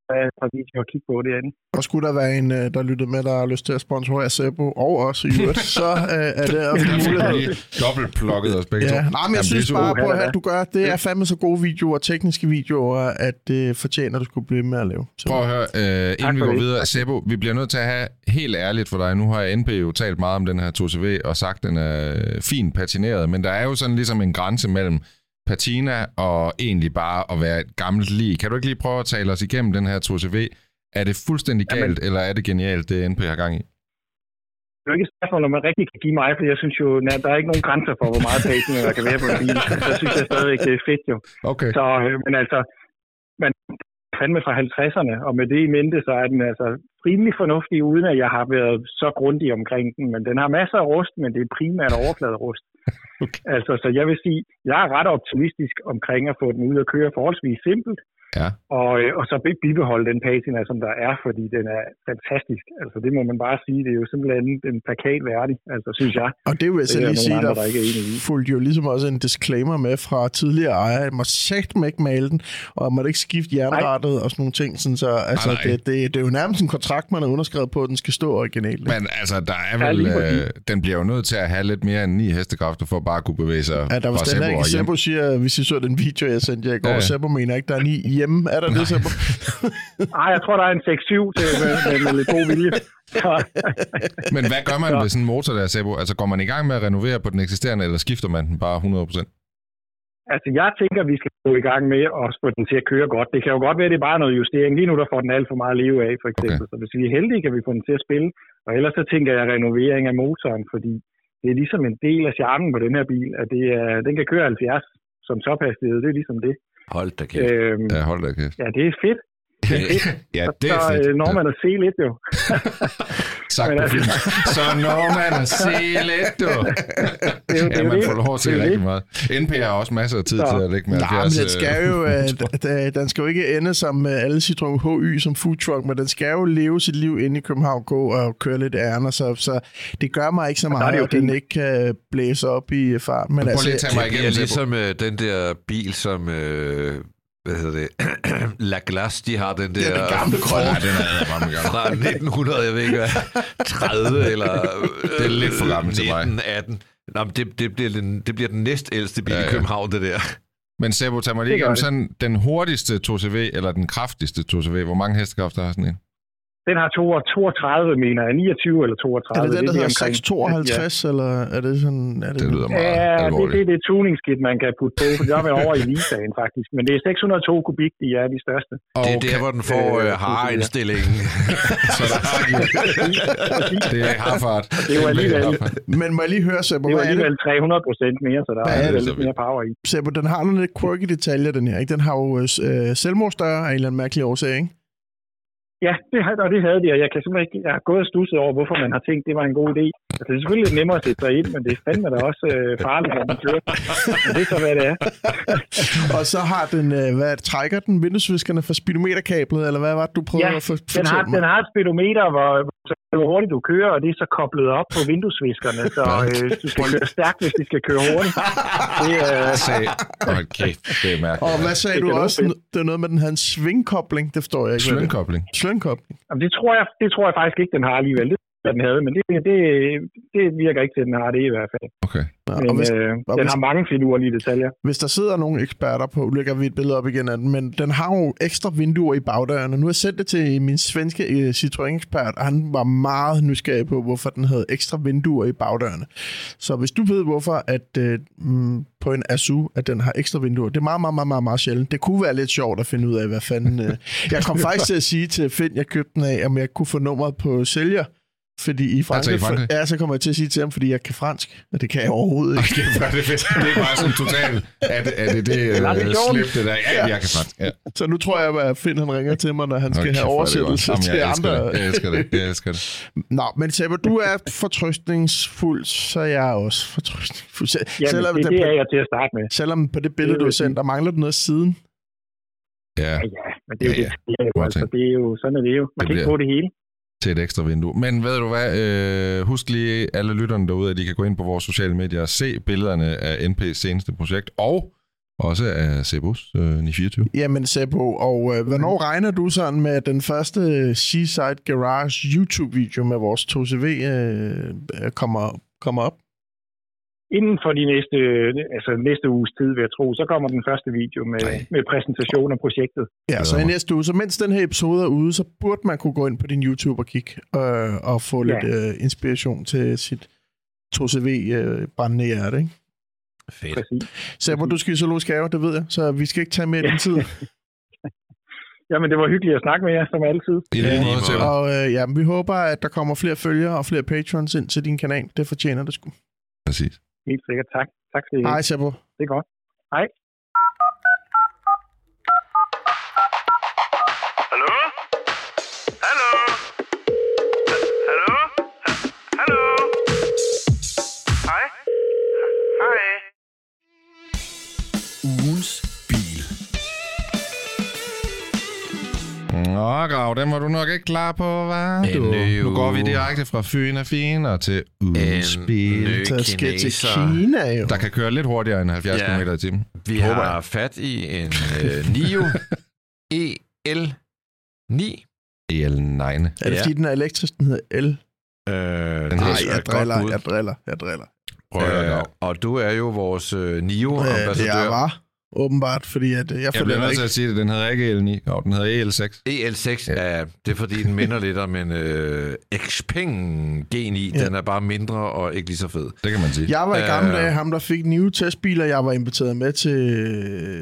Der er et par videoer at kigge på derinde. Og skulle der være en, øh, der lyttede med, der har lyst til at sponsorere Sebo, og også i øvrigt, [laughs] så øh, er det en mulighed. Dobbeltplukket os begge to. Ja, nej, men jeg Jamen, synes bare på, Ja, at du gør, det er fandme så gode videoer, tekniske videoer, at det fortjener, at du skulle blive med at lave. Så. Prøv at høre, øh, inden vi går videre. Sebo, vi bliver nødt til at have helt ærligt for dig. Nu har NP jo talt meget om den her 2CV og sagt, at den er fint patineret, men der er jo sådan ligesom en grænse mellem patina og egentlig bare at være et gammelt lig. Kan du ikke lige prøve at tale os igennem den her 2CV? Er det fuldstændig Jamen. galt, eller er det genialt, det NP har gang i? Det er jo ikke et spørgsmål, om man rigtig kan give mig, for jeg synes jo, at der er ikke nogen grænser for, hvor meget pacing der kan være på en bil. Så synes jeg stadigvæk, det er fedt jo. Okay. Så, øh, men altså, man fandme fra 50'erne, og med det i mente, så er den altså rimelig fornuftig, uden at jeg har været så grundig omkring den. Men den har masser af rust, men det er primært overfladerust. [laughs] okay. Altså, så jeg vil sige, jeg er ret optimistisk omkring at få den ud at køre forholdsvis simpelt. Ja. Og, øh, og så bibeholde den patina, som der er, fordi den er fantastisk. Altså, det må man bare sige. Det er jo simpelthen en plakat værdig, altså, synes jeg. Og det vil jeg er lige sige, andre, der, der ikke er fulgte jo ligesom også en disclaimer med fra tidligere ejere. Jeg må sagt ikke male den, og man må ikke skifte jernrettet og sådan nogle ting. Sådan, så altså, Nej, nej. det, det, det, er jo nærmest en kontrakt, man har underskrevet på, at den skal stå originalt. Men altså, der er Ja, vel, præcis. øh, den bliver jo nødt til at have lidt mere end 9 hestekræfter for at bare kunne bevæge sig Ja, der var stadig ikke. Sebo siger, hvis I så den video, jeg sendte jer i går, Ja. Sebo mener ikke, der er ni hjemme. Er der det, Sebo? [laughs] Ej, jeg tror, der er en 6-7 til med, med, med lidt god vilje. [laughs] Men hvad gør man Så- ved sådan en motor der, Sebo? Altså, går man i gang med at renovere på den eksisterende, eller skifter man den bare 100%? altså, jeg tænker, vi skal gå i gang med at få den til at køre godt. Det kan jo godt være, at det er bare noget justering. Lige nu, der får den alt for meget leve af, for eksempel. Okay. Så hvis vi er heldige, kan vi få den til at spille. Og ellers så tænker jeg renovering af motoren, fordi det er ligesom en del af charmen på den her bil, at det er, den kan køre 70 som tophastighed. Det er ligesom det. Hold da kæft. Øhm, Ja, hold da kæft. ja, det er fedt. Ja, det er [laughs] så fedt. øh, når man at se lidt jo. [laughs] Sagt Men på altså- film. Så når man se lidt, du. [laughs] det er jo Ja, man det. får lov Det er jo rigtig det. meget. NP har også masser af tid Så- til at lægge med Nej, men 70. den skal jo, øh, [laughs] d- den skal jo ikke ende som øh, alle Citroën HY som food truck, men den skal jo leve sit liv inde i København, gå og køre lidt ærner, så, så det gør mig ikke så er meget, det at den ikke kan blæse op i øh, fart. Men Prøv altså, lige at tage mig Det igennem, Sebo. ligesom øh, den der bil, som... Øh, hvad hedder det? [clears throat] La Glace, de har den der... Ja, den gamle Ja, den er gammel. fra 1900, jeg ved ikke hvad, [laughs] 30 eller... Det er lidt for gammelt til mig. 1918. Nå, men det, det, bliver den, det bliver den næstældste bil Ja, ja, i København, det der. Men Sebo, tag mig lige igennem sådan den hurtigste 2CV, eller den kraftigste 2CV. Hvor mange hestekræfter har sådan en? Den har 32, mener jeg. 29 eller 32. er det den, der hedder omkring. 652, eller er det sådan... Er det, Det lyder meget Ja, det, alvorligt. det er det tuningskit, man kan putte på, for der er over i Lisaen faktisk. Men det er 602 kubik, de er de største. Det er der, hvor den får Øh, øh, har-indstillingen. [laughs] Så der har de Det er harfart. Det jo alligevel, Men må jeg lige høre, Sebo, det er er det? alligevel 300 procent mere, så der er er det lidt mere power i. Sebo, den har nogle lidt quirky detaljer, den her. Ikke? Den har jo øh, selvmordsdøre af en eller anden mærkelig årsag, ikke? Ja, det, og det havde de, og jeg kan simpelthen ikke, jeg har gået og stusset over, hvorfor man har tænkt, det var en god idé. Altså, det er selvfølgelig lidt nemmere at sætte sig ind, men det er fandme da også øh, farligt, når man kører. Men det er så, hvad det er. [laughs] Og så har den, øh, hvad trækker den vinduesviskerne for speedometerkablet, eller hvad var det, du prøvede Ja, at for, Den har, fortælle mig? den har et speedometer, hvor, hvor hurtigt du kører, og det er så koblet op på vinduesviskerne, så øh, du skal køre stærkt, hvis de skal køre hurtigt. Det, øh, kæft, det er mærkeligt. Og hvad sagde Det du også? noget Det var noget med, den en svingkobling. Det forstår jeg ikke. er. Slyngkobling. Slyngkobling. Jamen, det, tror jeg, det tror jeg faktisk ikke, den har alligevel. Det hvad den havde, men det, det, det virker ikke til, at den har det i hvert fald. Okay. Ja, Men og hvis, øh, og den hvis- har mange finurlige detaljer. hvis der sidder nogle eksperter på, lægger vi et billede op igen af den, men den har jo ekstra vinduer i bagdørene. Nu har jeg sendt det til min svenske øh, Citroën-ekspert, og han var meget nysgerrig på, hvorfor den havde ekstra vinduer i bagdørene. Så hvis du ved, hvorfor at øh, mm, på en Azu, at den har ekstra vinduer, det er meget, meget, meget, meget, meget sjældent. Det kunne være lidt sjovt at finde ud af, hvad fanden... Øh. Jeg kom [laughs] faktisk til at sige til Finn, jeg købte den af, om jeg kunne få nummeret på sælger, fordi i Frankrig, i Frankrig? ja, så kommer jeg til at sige til ham, fordi jeg kan fransk, og det kan jeg overhovedet ikke. [laughs] Det er, fedt. det er bare sådan totalt, er det er det, det det er øh, slip det der? Ja, jeg kan faktisk. Ja. Så nu tror jeg, at Finn han ringer til mig, når han skal kæft, have er det oversættelse Jamen, til jeg elsker andre. Det. Jeg elsker det. Jeg elsker det. Nå, men Sebbe, du er fortrøstningsfuld, så er jeg også fortrøstningsfuld. Jamen, selvom, det, det på, er jeg til at starte med. selvom på det billede, Det du har sendt, der mangler du noget siden. Ja, Ja, ja, men det er jo Ja, det, det, er at altså, det er jo, sådan er det jo. Man Det kan ikke bliver- få det hele til et ekstra vindue. Men ved du hvad, øh, husk lige alle lytterne derude, at de kan gå ind på vores sociale medier og se billederne af NP's seneste projekt, og også af Sebus øh, 924. Jamen, Sebo, og øh, hvornår regner du sådan med at den første Seaside Garage YouTube-video med vores 2CV øh, kommer, kommer op? Inden for de næste, altså næste uges tid, vil jeg tro, så kommer den første video med, med præsentation af projektet. Ja, så i næste uge. Så mens den her episode er ude, så burde man kunne gå ind på din YouTube og kigge øh, og få Ja. lidt øh, inspiration til sit 2CV øh, brændende hjerte, ikke? Fedt. Præcis. Sabber, du skal i zoologisk have, det ved jeg, så vi skal ikke tage mere af din tid. [laughs] Jamen, det var hyggeligt at snakke med jer, som altid. I lige måde. Sebus. Og øh, ja, vi håber, at der kommer flere følgere og flere patrons ind til din kanal. Det fortjener det sgu. Præcis. Helt sikkert. Tak. Tak skal I have. Hej, Sabber. Det er godt. Hej. Den var du nok ikke klar på, En du? Nu går vi direkte fra Fyn og Fin og til En bil. ny Så skal til. Kina jo. Der kan køre lidt hurtigere end 70 Ja. km i timen. Vi Håber har fat i en øh, Nio [laughs] EL9. EL9. Er det Ja. fordi, den er elektrisk, den hedder El? Øh, Den Nej, jeg driller, jeg driller, jeg driller. Prøv at Øh, og du er jo vores øh, Øh, det Nio-ambassadør. er var åbenbart, fordi at, øh, jeg Jeg bliver nødt til at sige det. Den hedder ikke EL9. Jo, den hedder EL6. EL6 er, det er fordi, den minder lidt om en øh, Xpeng G9. Ja. Den er bare mindre og ikke lige så fed. Det kan man sige. Jeg var i gamle Øh. dage ham, der fik Nive testbiler. Jeg var inviteret med til,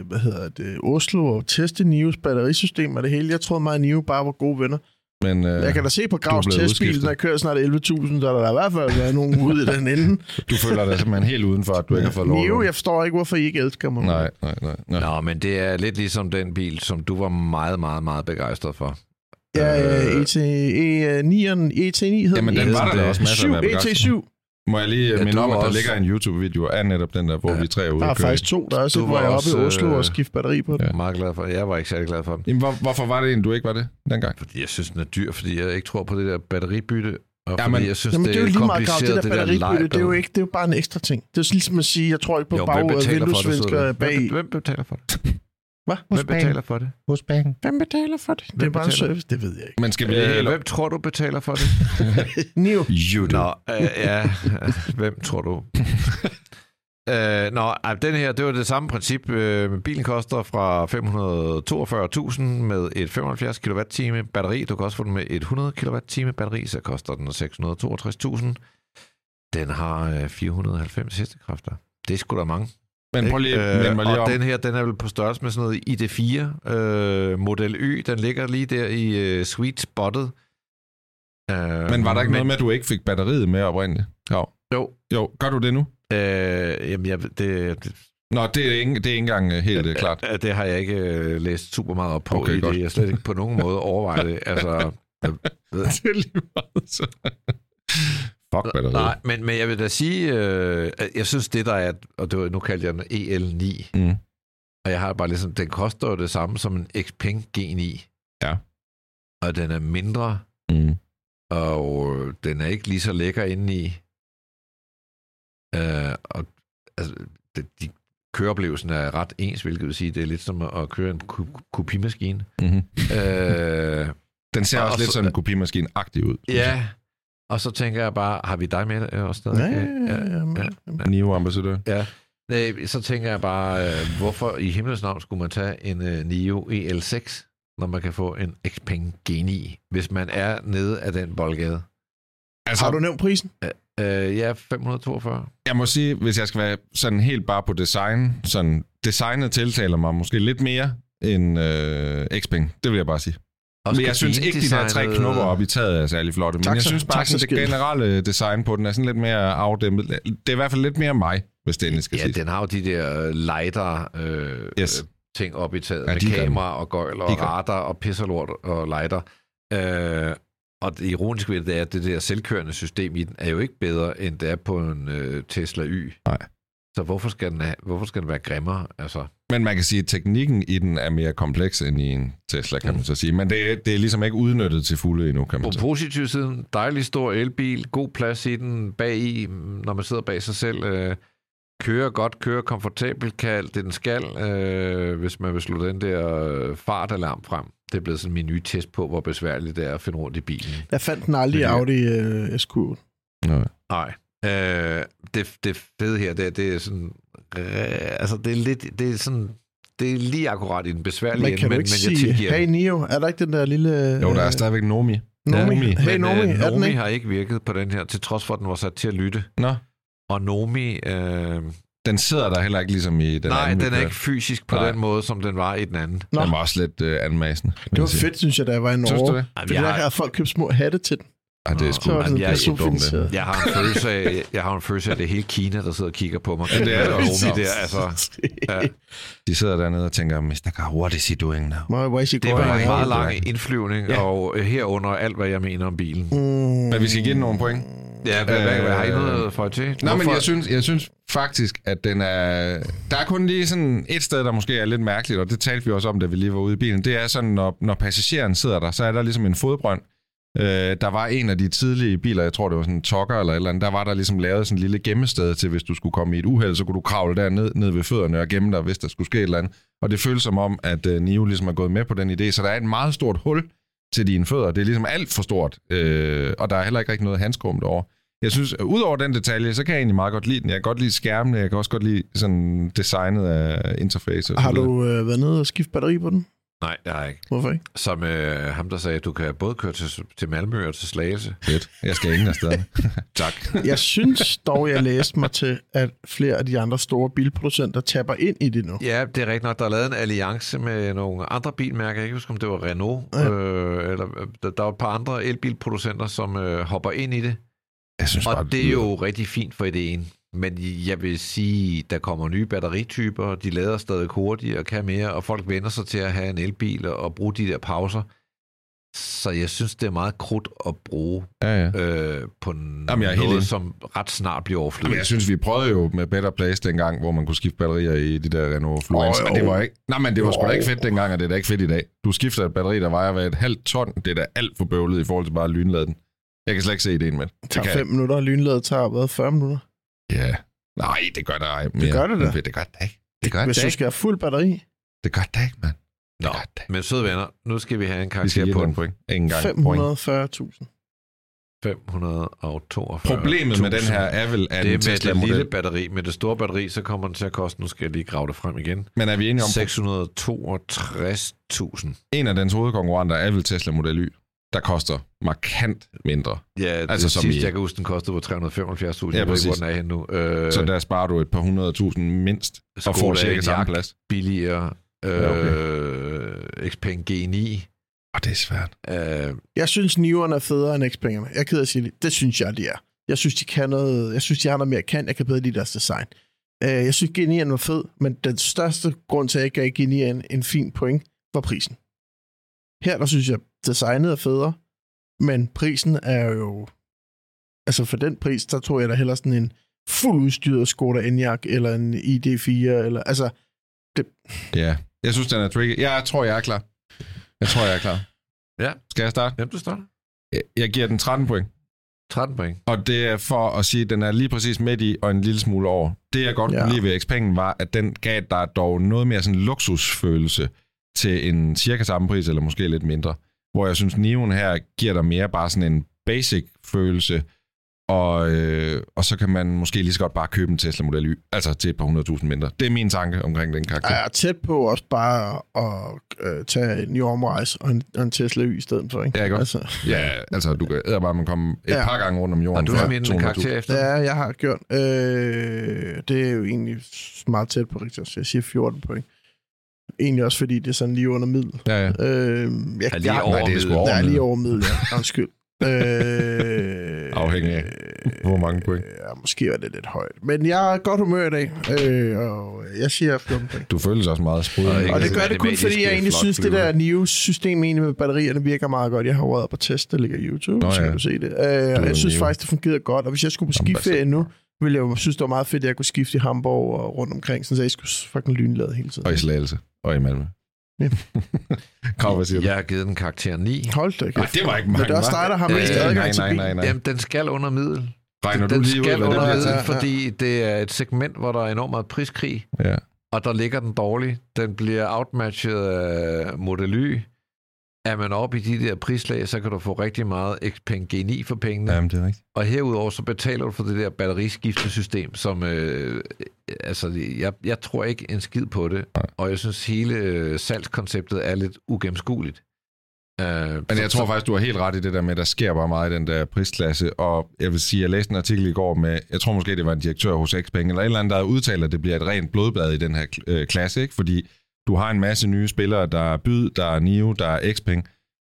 hvad hedder det, Oslo og teste Nives batterisystem og det hele. Jeg troede mig, at Nive bare var gode venner. Men øh, Jeg kan da se på Gravs testbil, har kørt snart 11.000, så er der da i hvert fald været nogen ude i den ende. [laughs] du føler dig simpelthen helt udenfor, at du ikke har fået lov. låne. jeg forstår ikke, hvorfor I ikke elsker mig. Nej, nej, nej. nej. Nå, men det er lidt ligesom den bil, som du var meget, meget, meget begejstret for. Ja, Øh, ET, E9'eren, ET9 hedder Jamen, den var der også masser af 7, ET7. Må jeg lige Ja, ja, minde om, at der også- ligger en YouTube-video af netop den der, hvor Ja. ja. vi tre er ude Der er faktisk to. Der er også et, hvor jeg oppe i Oslo øh, og skifter batteri på den. Jeg er meget glad for. Jeg var ikke særlig glad for den. Jamen, hvor, hvorfor var det en, du ikke var det dengang? Fordi jeg synes, den er dyr, fordi jeg ikke tror på det der batteribytte. Og Ja, fordi men- jeg synes, Jamen, det er jo lige meget grav. kompliceret, Det der batteribytte, det er jo ikke, det er jo bare en ekstra ting. Det er jo ligesom at sige, jeg tror ikke på Jo, bag hvem og betaler for det? vinduesvensker bag. Hvem, hvem betaler for det? Hvad? Hvem betaler for det? Hos banken. Hvem betaler for det? Det er Hvem bare en service, det ved jeg ikke. Men skal vi lige Øh, hvem tror du betaler for det? [laughs] Nio. You Nå, øh, ja. Hvem tror du? [laughs] øh, nå, ej, den her, det var det samme princip. Øh, bilen koster fra 542.000 med et 75 kWh batteri. Du kan også få den med et 100 kWh batteri, så koster den 662.000. Den har øh, 490 hestekræfter. Det er sgu da mange. Men prøv lige, øh, mig lige og om. den her, den er vel på størrelse med sådan noget ID4 øh, Model Y. Den ligger lige der i øh, sweet spottet. Øh, Men var der ikke noget med, at du ikke fik batteriet med oprindeligt? Jo. Jo, Jo, gør du det nu? Øh, jamen, jeg, det, det, Nå, det er ikke, det er ikke engang øh, helt øh, klart. øh, det har jeg ikke øh, læst super meget op på Okay, i godt. det. Jeg slet ikke på nogen måde overvejer det. Altså, [laughs] det er lige meget så. Fuck batteriet. nej, men, men jeg vil da sige, øh, jeg synes det der er, og det var, nu kaldte jeg den EL9, Mm. og jeg har bare ligesom, den koster jo det samme som en Xpeng G9. Ja. Og den er mindre, Mm. og øh, den er ikke lige så lækker indeni. Øh, og altså, det, de, køreoplevelsen er ret ens, hvilket vil sige, det er lidt som at, køre en kopimaskine. Mm-hmm. øh, [laughs] Den ser Og- også og lidt så- sådan en kopimaskine-agtig ud. ja, og så tænker jeg bare, har vi dig med øh, også stadig? Ja, ja, ja, ja. jeg. Nio ambassadør. Nej, så tænker jeg bare, øh, hvorfor i himlens navn skulle man tage en øh, Nio EL6, når man kan få en Xpeng G9, hvis man er nede af den boldgade? Altså, Har du nævnt prisen? Øh, ja, 542. jeg må sige, hvis jeg skal være sådan helt bare på design, sådan designet tiltaler mig måske lidt mere end øh, Xpeng. Det vil jeg bare sige. Også Men jeg synes ikke, de der tre knopper op i taget er særlig flotte. Men Tak jeg synes bare, sådan, det generelle design på den er sådan lidt mere afdæmpet. Det er i hvert fald lidt mere mig, hvis det endelig skal Ja, siges. den har jo de der lighter øh, Yes. øh, ting op i taget, Ja, med er kamera og gøjl og radar og pisserlort og lighter. Øh, og det ironiske ved det er, at det der selvkørende system i den er jo ikke bedre, end det er på en øh, Tesla Y. Nej. Så hvorfor skal, den have, hvorfor skal den være grimmere? Altså, Men man kan sige, at teknikken i den er mere kompleks end i en Tesla, kan man så sige. Men det, er- det er ligesom ikke udnyttet til fulde endnu, kan man på positiv siden, dejlig stor elbil, god plads i den bag i, når man sidder bag sig selv. Øh, kører godt, kører komfortabelt, kan alt det, den skal, øh, hvis man vil slå den der øh, fartalarm frem. Det er blevet sådan min nye test på, hvor besværligt det er at finde rundt i bilen. Jeg fandt den aldrig i. Audi uh, SQ. Nå. Nej. Øh, det, det fede her, det, er- det er sådan... Øh, altså, det er lidt... Det er sådan... Det er lige akkurat i den besværlige Men ende, kan du men, ikke men jeg tilgiver hey. Nio, er der ikke den der lille... Jo, der er øh, stadigvæk Nomi. Nomi. Nomi. Hey men Nomi, øh, er den Nomi ikke? har ikke virket på den her, til trods for, at den var sat til at lytte. Nå, Og Nomi... Øh, den sidder der heller ikke ligesom i den nej, anden. den er ikke fysisk på Nej. den måde, som den var i den anden. Nå. Den var også lidt øh, anmasende. Det var jeg fedt, synes jeg, da jeg var i Synes Norge. du det? Fordi der havde folk købt små hatte til den. Ej, det er sgu Så var det Jamen, sådan jeg er personficeret. Jeg har en følelse af, jeg har en følelse af, at det er hele Kina, der sidder og kigger på mig. Ja, det er [laughs] det der, altså, ja. De sidder dernede og tænker, Mr. Gar, what is he doing now? My, why is he Det var en meget lang indflyvning, Ja. og øh, herunder alt, hvad jeg mener om bilen. Mm. Men vi skal give den nogle point. Ja, hvad, hvad, hvad har I noget for til? Nej, men jeg synes, jeg synes faktisk, at den er... Der er kun lige sådan et sted, der måske er lidt mærkeligt, og det talte vi også om, da vi lige var ude i bilen. Det er sådan, når, når passageren sidder der, så er der ligesom en fodbrønd. Øh, der var en af de tidlige biler, jeg tror det var sådan en tokker eller et eller andet, der var der ligesom lavet sådan en lille gemmested til, hvis du skulle komme i et uheld, så kunne du kravle der ned, ned ved fødderne og gemme dig, hvis der skulle ske et eller andet. Og det føles som om, at øh, Nio ligesom er gået med på den idé, så der er et meget stort hul til dine fødder. Det er ligesom alt for stort, øh, og der er heller ikke rigtig noget handskum derovre. Jeg synes, at udover den detalje, så kan jeg egentlig meget godt lide den. Jeg kan godt lide skærmene, jeg kan også godt lide sådan designet af interface. og Har du øh, været nede og skifte batteri på den? Nej, det har jeg ikke. Hvorfor ikke? Som øh, ham, der sagde, at du kan både køre til, til Malmø og til Slagelse. Fedt. Jeg skal ingen afsted. [laughs] Tak. Jeg synes dog, jeg læste mig til, at flere af de andre store bilproducenter tapper ind i det nu. Ja, det er rigtigt nok. Der er lavet en alliance med nogle andre bilmærker. Jeg kan ikke huske, om det var Renault. Ja. Øh, eller, øh, der, der var et par andre elbilproducenter, som øh, hopper ind i det. Jeg synes bare, Og det er jo rigtig fint for ideen. Men jeg vil sige, der kommer nye batterityper, de lader stadig hurtigere og kan mere, og folk vender sig til at have en elbil og, bruge de der pauser. Så jeg synes, det er meget krudt at bruge Ja, ja. øh, på Jamen, jeg er helt noget, enig. som ret snart bliver Jamen, overflødigt. jeg synes, vi prøvede jo med Better Place dengang, hvor man kunne skifte batterier i de der Renault Fluence. Oh, jo. det var ikke, nej, men det var sgu da ikke fedt dengang, og det er da ikke fedt i dag. Du skifter et batteri, der vejer hvad, et halvt ton. Det er da alt for bøvlet i forhold til bare at lynlade den. Jeg kan slet ikke se ideen med det. Tager kan fem minutter, og lynladet tager hvad, 40 minutter. Ja. Nej, det gør der ej mere. gør det da. Det gør det ikke. Det gør Hvis det du ikke. skal have fuld batteri, Det gør det ikke, mand. Nå, det. men søde venner, nu skal vi have en karakter på den. point. Ingen gang. Point. 540.000. 542. Problemet med den her er vel, at det en er med det lille batteri. Med det store batteri, så kommer den til at koste, nu skal jeg lige grave det frem igen, Men er vi enige om, 662.000. en af dens hovedkonkurrenter er vel Tesla Model Y, der koster markant mindre. Ja, Altså, altså, som sidst, i- jeg kan huske, den kostede på 375.000. Ja, jeg ved ikke, præcis. hvor den er henne nu. Øh, Så der sparer du et par hundrede tusind mindst, og Skoda får cirka samme plads. billigere. Øh, Ja, Xpeng G9. Og det er svært. Øh, Jeg synes, Niverne er federe end Xpengerne. Jeg er ked af at sige det. Det synes jeg, de er. Jeg synes, de kan noget. Jeg synes, de har noget mere kan. Jeg kan bedre lide deres design. Uh, jeg synes, G9'eren var fed, men den største grund til, at jeg gav G9'eren en fin point, var prisen. Her, der synes jeg, designet er federe, men prisen er jo... Altså for den pris, der tror jeg da hellere sådan en fuld udstyret Skoda Enyaq, eller en ID4, eller... Altså, Ja, jeg synes, den er tricky. Jeg tror, jeg er klar. Jeg tror, jeg er klar. Ja. Skal jeg starte? hvem du starter? Jeg- Jeg giver den 13 point. 13 point. Og det er for at sige, at den er lige præcis midt i og en lille smule over. Det, jeg godt ja. kunne lide ved Xpengen, var, at den gav dig dog noget mere sådan luksusfølelse til en cirka samme pris, eller måske lidt mindre. Hvor jeg synes, Neon her giver dig mere bare sådan en basic følelse, og, øh, og så kan man måske lige så godt bare købe en Tesla Model Y, altså til et par hundredtusind mindre. Det er min tanke omkring den karakter. jeg er tæt på også bare at øh, tage en New Omrejse og en, og en Tesla Y i stedet for, ikke? Ja, ikke Altså, Ja, altså du kan bare man komme et Ja. par gange rundt om Og jorden. du for har min 200.000. karakter efter. Ja, jeg har gjort. Øh, det er jo egentlig meget tæt på rigtigt, så jeg siger 14 point. Egentlig også, fordi det er sådan lige under middel. Ja, ja. Øh, jeg, Er lige jeg, over Nej, det er middel. er lige over middel, ja. [laughs] Undskyld. øh, Afhængig af, hvor mange point. Ja, måske var det lidt højt. Men jeg er godt humør i dag, øh, og jeg siger 14 point. Du føles også meget Og sprudende. ikke Og det gør det kun, fordi jeg egentlig synes, det der Neo-system egentlig med batterierne virker meget godt. Jeg har været på test, der ligger i YouTube, Nå så ja. kan du se det. Øh, og jeg synes Neo. faktisk, det fungerede godt. Og hvis jeg skulle på skiferie nu, ville jeg jo synes, det var meget fedt, at jeg kunne skifte i Hamburg og rundt omkring, sådan så jeg skulle fucking lynlade hele tiden. Og i Slagelse. Og i Malmø. Ja. [laughs] Krav, hvad siger du? Jeg har givet den karakter 9. Hold da kæft. Det var ikke Men mange, det er også hva'? dig, der har mest Øh, adgang nej, til nej, bilen. nej, nej. Jamen, den skal under middel. Regner du den lige ud, skal det under middel? Ja, ja. fordi det er et segment, hvor der er enormt meget priskrig, Ja. og der ligger den dårligt. Den bliver outmatchet af Model Y. Er man oppe i de der prislag, så kan du få rigtig meget G9 for pengene. Jamen, det er rigtigt. Og herudover så betaler du for det der batteriskiftesystem, som, øh, altså, jeg, jeg tror ikke en skid på det, Nej. og jeg synes hele øh, salgskonceptet er lidt ugennemskueligt. Øh, Men jeg tror faktisk, du har helt ret i det der med, at der sker bare meget i den der prisklasse. Og jeg vil sige, jeg læste en artikel i går med, jeg tror måske, det var en direktør hos Xpeng, eller en eller anden, der udtalt, at det bliver et rent blodbad i den her øh, klasse, ikke? Fordi du har en masse nye spillere, der er Byd, der er Nio, der er Xpeng,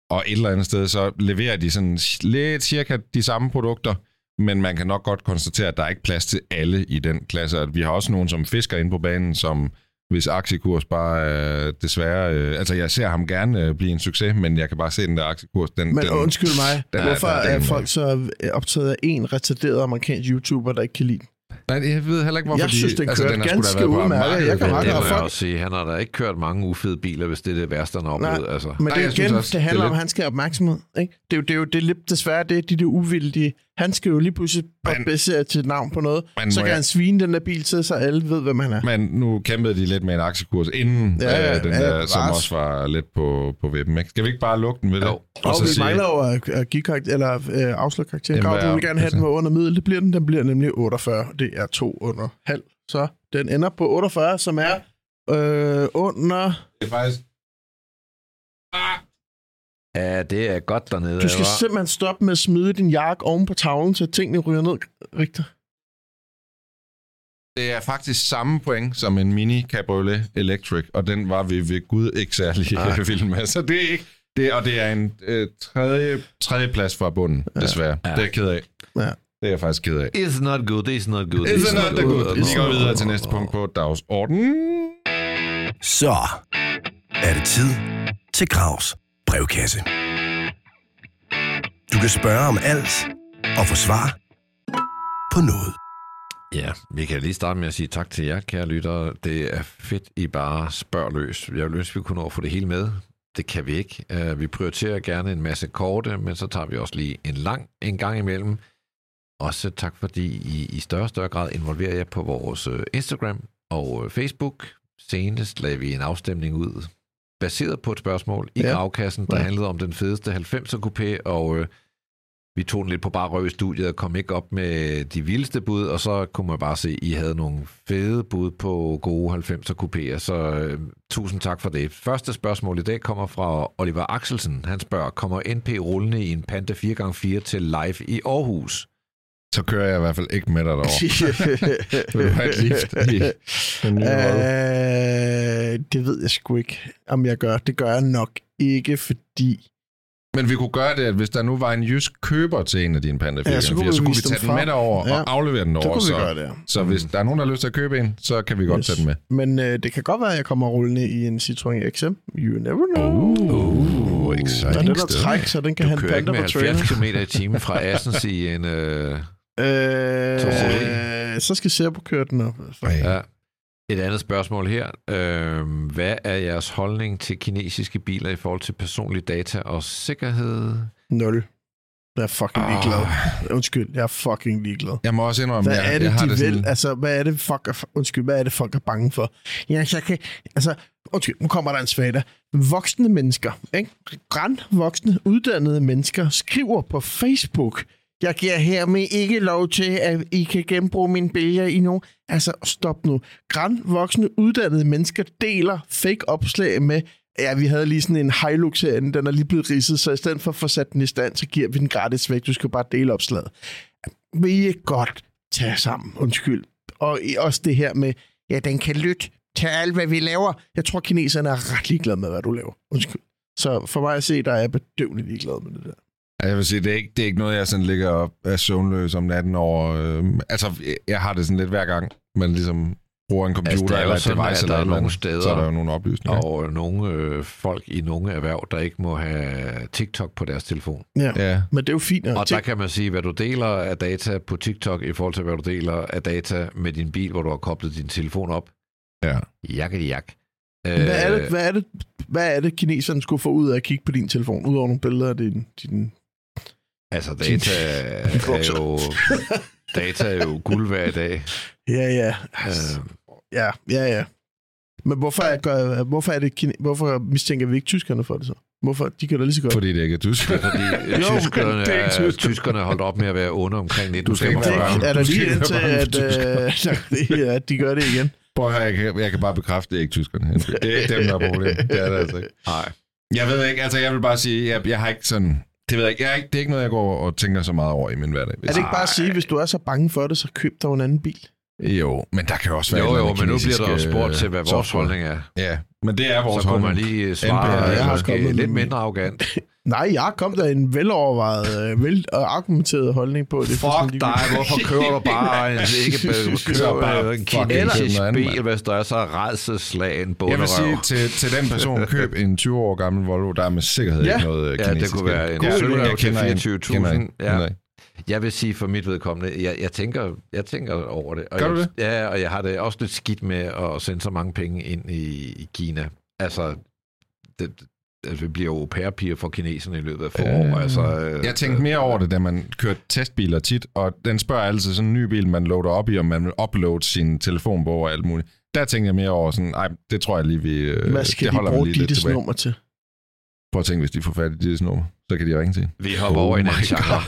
og et eller andet sted, så leverer de sådan lidt cirka de samme produkter, men man kan nok godt konstatere, at der er ikke plads til alle i den klasse. At vi har også nogen, som fisker ind på banen, som hvis aktiekurs bare øh, desværre... Øh, altså, jeg ser ham gerne øh, blive en succes, men jeg kan bare se den der aktiekurs. Den, Men den, undskyld mig, den hvorfor den er- er den er- folk så optaget af en retarderet amerikansk YouTuber, der ikke kan lide den? Nej, jeg ved heller ikke, hvorfor Jeg synes, den kørte sgu da ganske udmærket. Jeg kan meget det godt må folk- jeg også sige. Han har da ikke kørt mange ufede biler, hvis det er det værste, han har Nej, oplevet. Altså. Men Nej, det, synes igen, også, det handler det er om, at han skal have opmærksomhed. Ikke? Det, er jo, det, er jo, det er lidt desværre det, er de der uvildige. Han skal jo lige pludselig basere til et navn på noget. Men så kan jeg- han svine den der bil til, så alle ved, hvem han er. Men nu kæmpede de lidt med en aktiekurs inden Ja, ja, ja, øh, den ja, der, som også var lidt på, på vippen. Ikke? Skal vi ikke bare lukke den ved det? Jo. Og Og så vi sige, mangler jo at, at give karakter, eller øh, afsløre karakteren. Jamen, hvad du vil gerne have den med under middel. Det bliver den. Den bliver nemlig 48. Det er to under halv. Så den ender på 48, som er øh, under... det er faktisk... Ja, det er godt dernede. Du skal hva'? simpelthen stoppe med at smide din jakke oven på tavlen, så tingene ryger ned, Rigtig. Det er faktisk samme point som en Mini Cabriolet Electric, og den var vi ved Gud ikke særlig Nej. vild med. Så det er ikke... Det, og det er en øh, tredje, tredje plads fra bunden, ja. desværre. Ja. Det er jeg ked af. Ja. Det er jeg faktisk ked af. It's not good, it's not good. It's not the good. Vi It's går not videre til næste punkt på dagsordenen. Så er det tid til Gravs brevkasse. Du kan spørge om alt og få svar på noget. Ja, vi kan lige starte med at sige tak til jer, kære lyttere. Det er fedt, I bare spørger løs. Jeg vil ønske, vi kunne nå at få det hele med. Det kan vi ikke. Øh, vi prioriterer gerne en masse korte, men så tager vi også lige en lang en gang imellem. Også tak, fordi I i større og større grad involverer jer på vores øh, Instagram og øh, Facebook. Senest lagde vi en afstemning ud, baseret på et spørgsmål i Ja. gravkassen, der Ja. handlede om den fedeste 90'er coupé, og øh, vi tog den lidt på bare røv i studiet og kom ikke op med de vildeste bud, og så kunne man bare se, at I havde nogle fede bud på gode 90'er kupéer, så øh, tusind tak for det. Første spørgsmål i dag kommer fra Oliver Axelsen. Han spørger, kommer NP rullende i en Panda 4x4 til live i Aarhus? Så kører jeg i hvert fald ikke med dig derovre. Vil [laughs] du have et lift i den nye øh, det ved jeg sgu ikke, om jeg gør. Det gør jeg nok ikke, fordi... Men vi kunne gøre det, at hvis der nu var en jysk køber til en af dine Panda 4 Ja, så så kunne kunne, vi så kunne vi tage den med frem. derover Ja. og aflevere den Så kunne vi Så, gøre det, ja. så hvis der er nogen, der har lyst til at købe en, så kan vi godt Yes. tage den med. Men øh, det kan godt være, at jeg kommer rullende i en Citroën XM. You never know. Uh, exciting Og den er stuff. træk, så den kan Du have en kører ikke panda med på trailer. 70 km i timen fra [laughs] Assens i en... Øh, Øh, så skal Serbo køre den op. Ej. ja. Et andet spørgsmål her. Øh, hvad er jeres holdning til kinesiske biler i forhold til personlig data og sikkerhed? Nul. Jeg er fucking ligeglad. Ah. Undskyld, jeg er fucking ligeglad. Jeg må også indrømme, Hvad jeg, er det, jeg har de det vil? sådan, Altså, hvad er det, folk er, undskyld, hvad er det, folk er bange for? Ja, så jeg kan, altså, undskyld, nu kommer der en svada. Voksne mennesker, ikke? Græn voksne, uddannede mennesker, skriver på Facebook, jeg giver hermed ikke lov til, at I kan genbruge mine billeder i nogen. Altså, stop nu. Græn voksne, uddannede mennesker deler fake opslag med, ja, vi havde lige sådan en Hilux herinde, den er lige blevet ridset, så i stedet for at få sat den i stand, så giver vi den gratis væk. Du skal bare dele opslaget vil I ikke godt tage sammen? Undskyld. Og også det her med, ja, den kan lytte til alt, hvad vi laver. Jeg tror, kineserne er ret ligeglade med, hvad du laver. Undskyld. Så for mig at se, der er jeg bedøvende ligeglad med det der jeg vil sige, det er, ikke, det er ikke noget, jeg sådan ligger op af søvnløs om natten over. Øh, altså, jeg har det sådan lidt hver gang, man ligesom bruger en computer Altså, er eller et device at eller der er eller nogle steder, så er der jo nogle oplysninger. Og nogle øh, folk i nogle erhverv, der ikke må have TikTok på deres telefon. Ja. Ja, Men det er jo fint. Og der kan man sige, hvad du deler af data på TikTok i forhold til, hvad du deler af data med din bil, hvor du har koblet din telefon op. ja. Jakke jak. hvad, er det, hvad, er det, hvad er det, kineserne skulle få ud af at kigge på din telefon, udover nogle billeder af din... din Altså, data [laughs] er jo, data er jo guld hver dag. ja, ja. Altså, Øh, ja, ja, ja. Men hvorfor er, gør, hvorfor, er det, hvorfor mistænker vi ikke tyskerne for det så? Hvorfor? De kan da lige så godt. Fordi det ikke er tysk. fordi [laughs] Jo, tyskerne, det er ikke er, tyskerne. er holdt op med at være onde omkring Du skal ikke Det 1945. være- er der lige indtil, at, at de gør det igen. Prøv at jeg kan, jeg kan bare bekræfte, det er ikke tyskerne. Det er ikke dem, der er problemet. Det er det altså ikke. Nej. Jeg ved ikke, altså jeg vil bare sige, jeg, jeg har ikke sådan... Det ved jeg ikke, jeg er ikke, det er ikke noget, jeg går og tænker så meget over i min hverdag. Er det ikke bare at sige, hvis du er så bange for det, så køb dig en anden bil? Jo, men der kan også være... Jo, jo, men nu bliver der kinesisk, spurgt til, øh, hvad vores holdning er. Ja, men det er vores Så kunne man holdning. lige svare NPR, øh, jeg har kommet lidt mindre arrogant. [laughs] Nej, jeg kom der en velovervejet, øh, vel argumenteret holdning på. Det Fuck dig, hvorfor kører du bare [laughs] en, ikke kører en kinesisk bil, hvis der er så redselslagen Jeg vil sige bunderøv? til, til den person, [laughs] køb en 20 år gammel Volvo, der er med sikkerhed Ja. ikke noget øh, Ja, det kinesisk. kunne være en Jeg til kender en, 24.000, kender en, ja. Jeg vil sige for mit vedkommende, jeg, jeg, tænker, jeg tænker over det. Og Gør jeg, du det? Ja, og jeg har det også lidt skidt med at sende så mange penge ind i, i Kina. Altså, det, altså, vi bliver jo au pair for kineserne i løbet af få Øh, år. Altså, øh, Jeg tænkte mere over det, da man kørte testbiler tit, og den spørger altid sådan en ny bil, man loader op i, om man vil uploade sin telefonbog og alt muligt. Der tænker jeg mere over sådan, nej, det tror jeg lige, vi, øh, Hvad skal det de bruge tilbage. nummer til? Prøv at tænke, hvis de får fat i Dittes nummer, så kan de ringe til. Vi hopper over i en anden genre.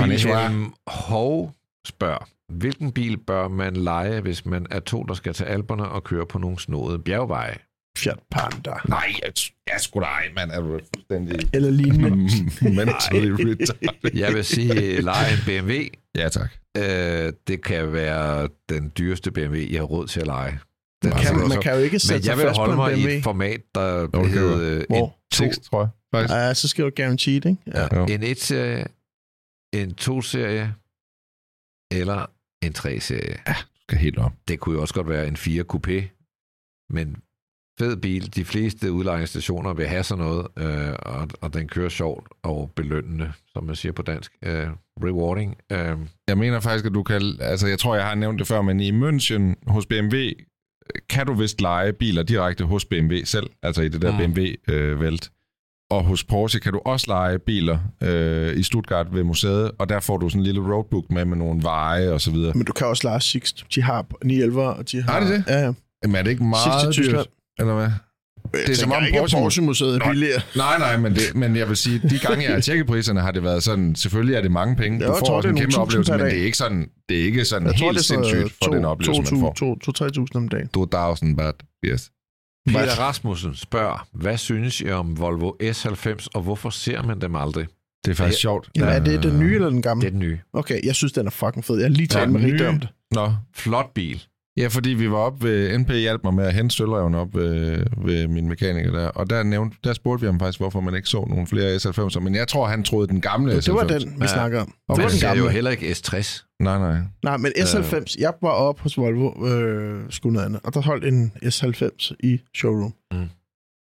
Wilhelm [laughs] Hov spørger, hvilken bil bør man lege, hvis man er to, der skal til Alperne og køre på nogle snodede bjergveje? Fiat Panda. Nej, jeg, jeg skulle da ej, mand. Er du fuldstændig [laughs] Eller lignende. [laughs] mentally retarded? Jeg vil sige, lege en BMW. Ja, tak. Øh, det kan være den dyreste BMW, jeg har råd til at lege. Den Kan, er man kan jo ikke Men sætte sig jeg vil fast på holde en mig i BMW. et format, der kan hedder øh, en, Hvor? to, Seks, tror jeg. Faktisk. Ja, så skal du guaranteed, ikke? Ja. Jo. en 1-serie, en 2-serie eller en 3-serie. Du skal helt op. Det kunne jo også godt være en 4 coupé, men fed bil. De fleste udlejningsstationer vil have sådan noget, øh, og, og den kører sjovt og belønnende, som man siger på dansk. Øh, rewarding. Øh, Jeg mener faktisk, at du kan... Altså, jeg tror, jeg har nævnt det før, men i München hos BMW kan du vist lege biler direkte hos BMW selv, altså i det der Mm. BMW-vælt. Og hos Porsche kan du også lege biler øh, i Stuttgart ved museet, og der får du sådan en lille roadbook med med nogle veje og så videre. Men du kan også lege Sixt. De har 911, og de har... Har de det? Ja, ja. Jamen er det ikke meget dyrt? Eller hvad? Det er som om at Porsche- Porsche-museet er billigere. Nej, nej, men, det, men jeg vil sige, de gange, jeg har tjekket priserne, har det været sådan, selvfølgelig er det mange penge. Du jeg får tror, også det en er kæmpe oplevelse, men det er ikke sådan, det er ikke sådan Jeg tror, helt det er sindssygt for den oplevelse, man får. 2-3.000 om dagen. 2000 baht, yes. Peter Rasmussen spørger, hvad synes I om Volvo S90, og hvorfor ser man dem aldrig? Det er faktisk Ja. sjovt. Jamen, er det den nye eller den Det gamle? er den nye. Okay, jeg synes, den er fucking fed. Jeg har lige Ja, talt med den Rigtig nye. om det. Nå, Flot bil. Ja, fordi vi var op ved, NP hjalp mig med at hente sølvrevne op ved, ved min mekaniker der, og der, nævnte, der spurgte vi ham faktisk, hvorfor man ikke så nogle flere S90'er, men jeg tror, han troede den gamle Det var S90. den, vi Ja. snakker om. Okay. Det var Den gamle. jo heller ikke S60. Nej, nej. Nej, men S90, jeg var op hos Volvo, øh, skulle noget andet, og der holdt en S90 i showroom. Mm.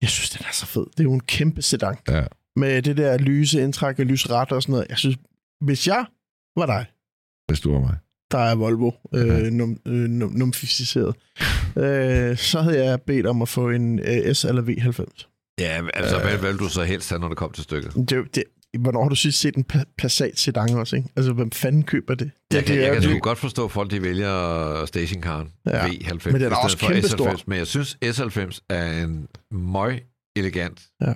Jeg synes, den er så fed. Det er jo en kæmpe sedan. Ja. Med det der lyse indtræk og lysret og sådan noget. Jeg synes, hvis jeg var dig, Hvis du var mig. Der er Volvo øh, num, øh, num, numfificeret, øh, så havde jeg bedt om at få en øh, S eller V90. Ja, altså, hvad vil du så helst have, når det kommer til stykket? Det, det, hvornår har du sidst set en Pa- Passat sedan også, ikke? Altså, hvem fanden køber det? det Jeg kan, det jeg kan godt forstå, at folk de vælger stationcaren Ja, V90 men den er også for kæmpestor. S90. Men jeg synes, S90 er en møg elegant, Ja.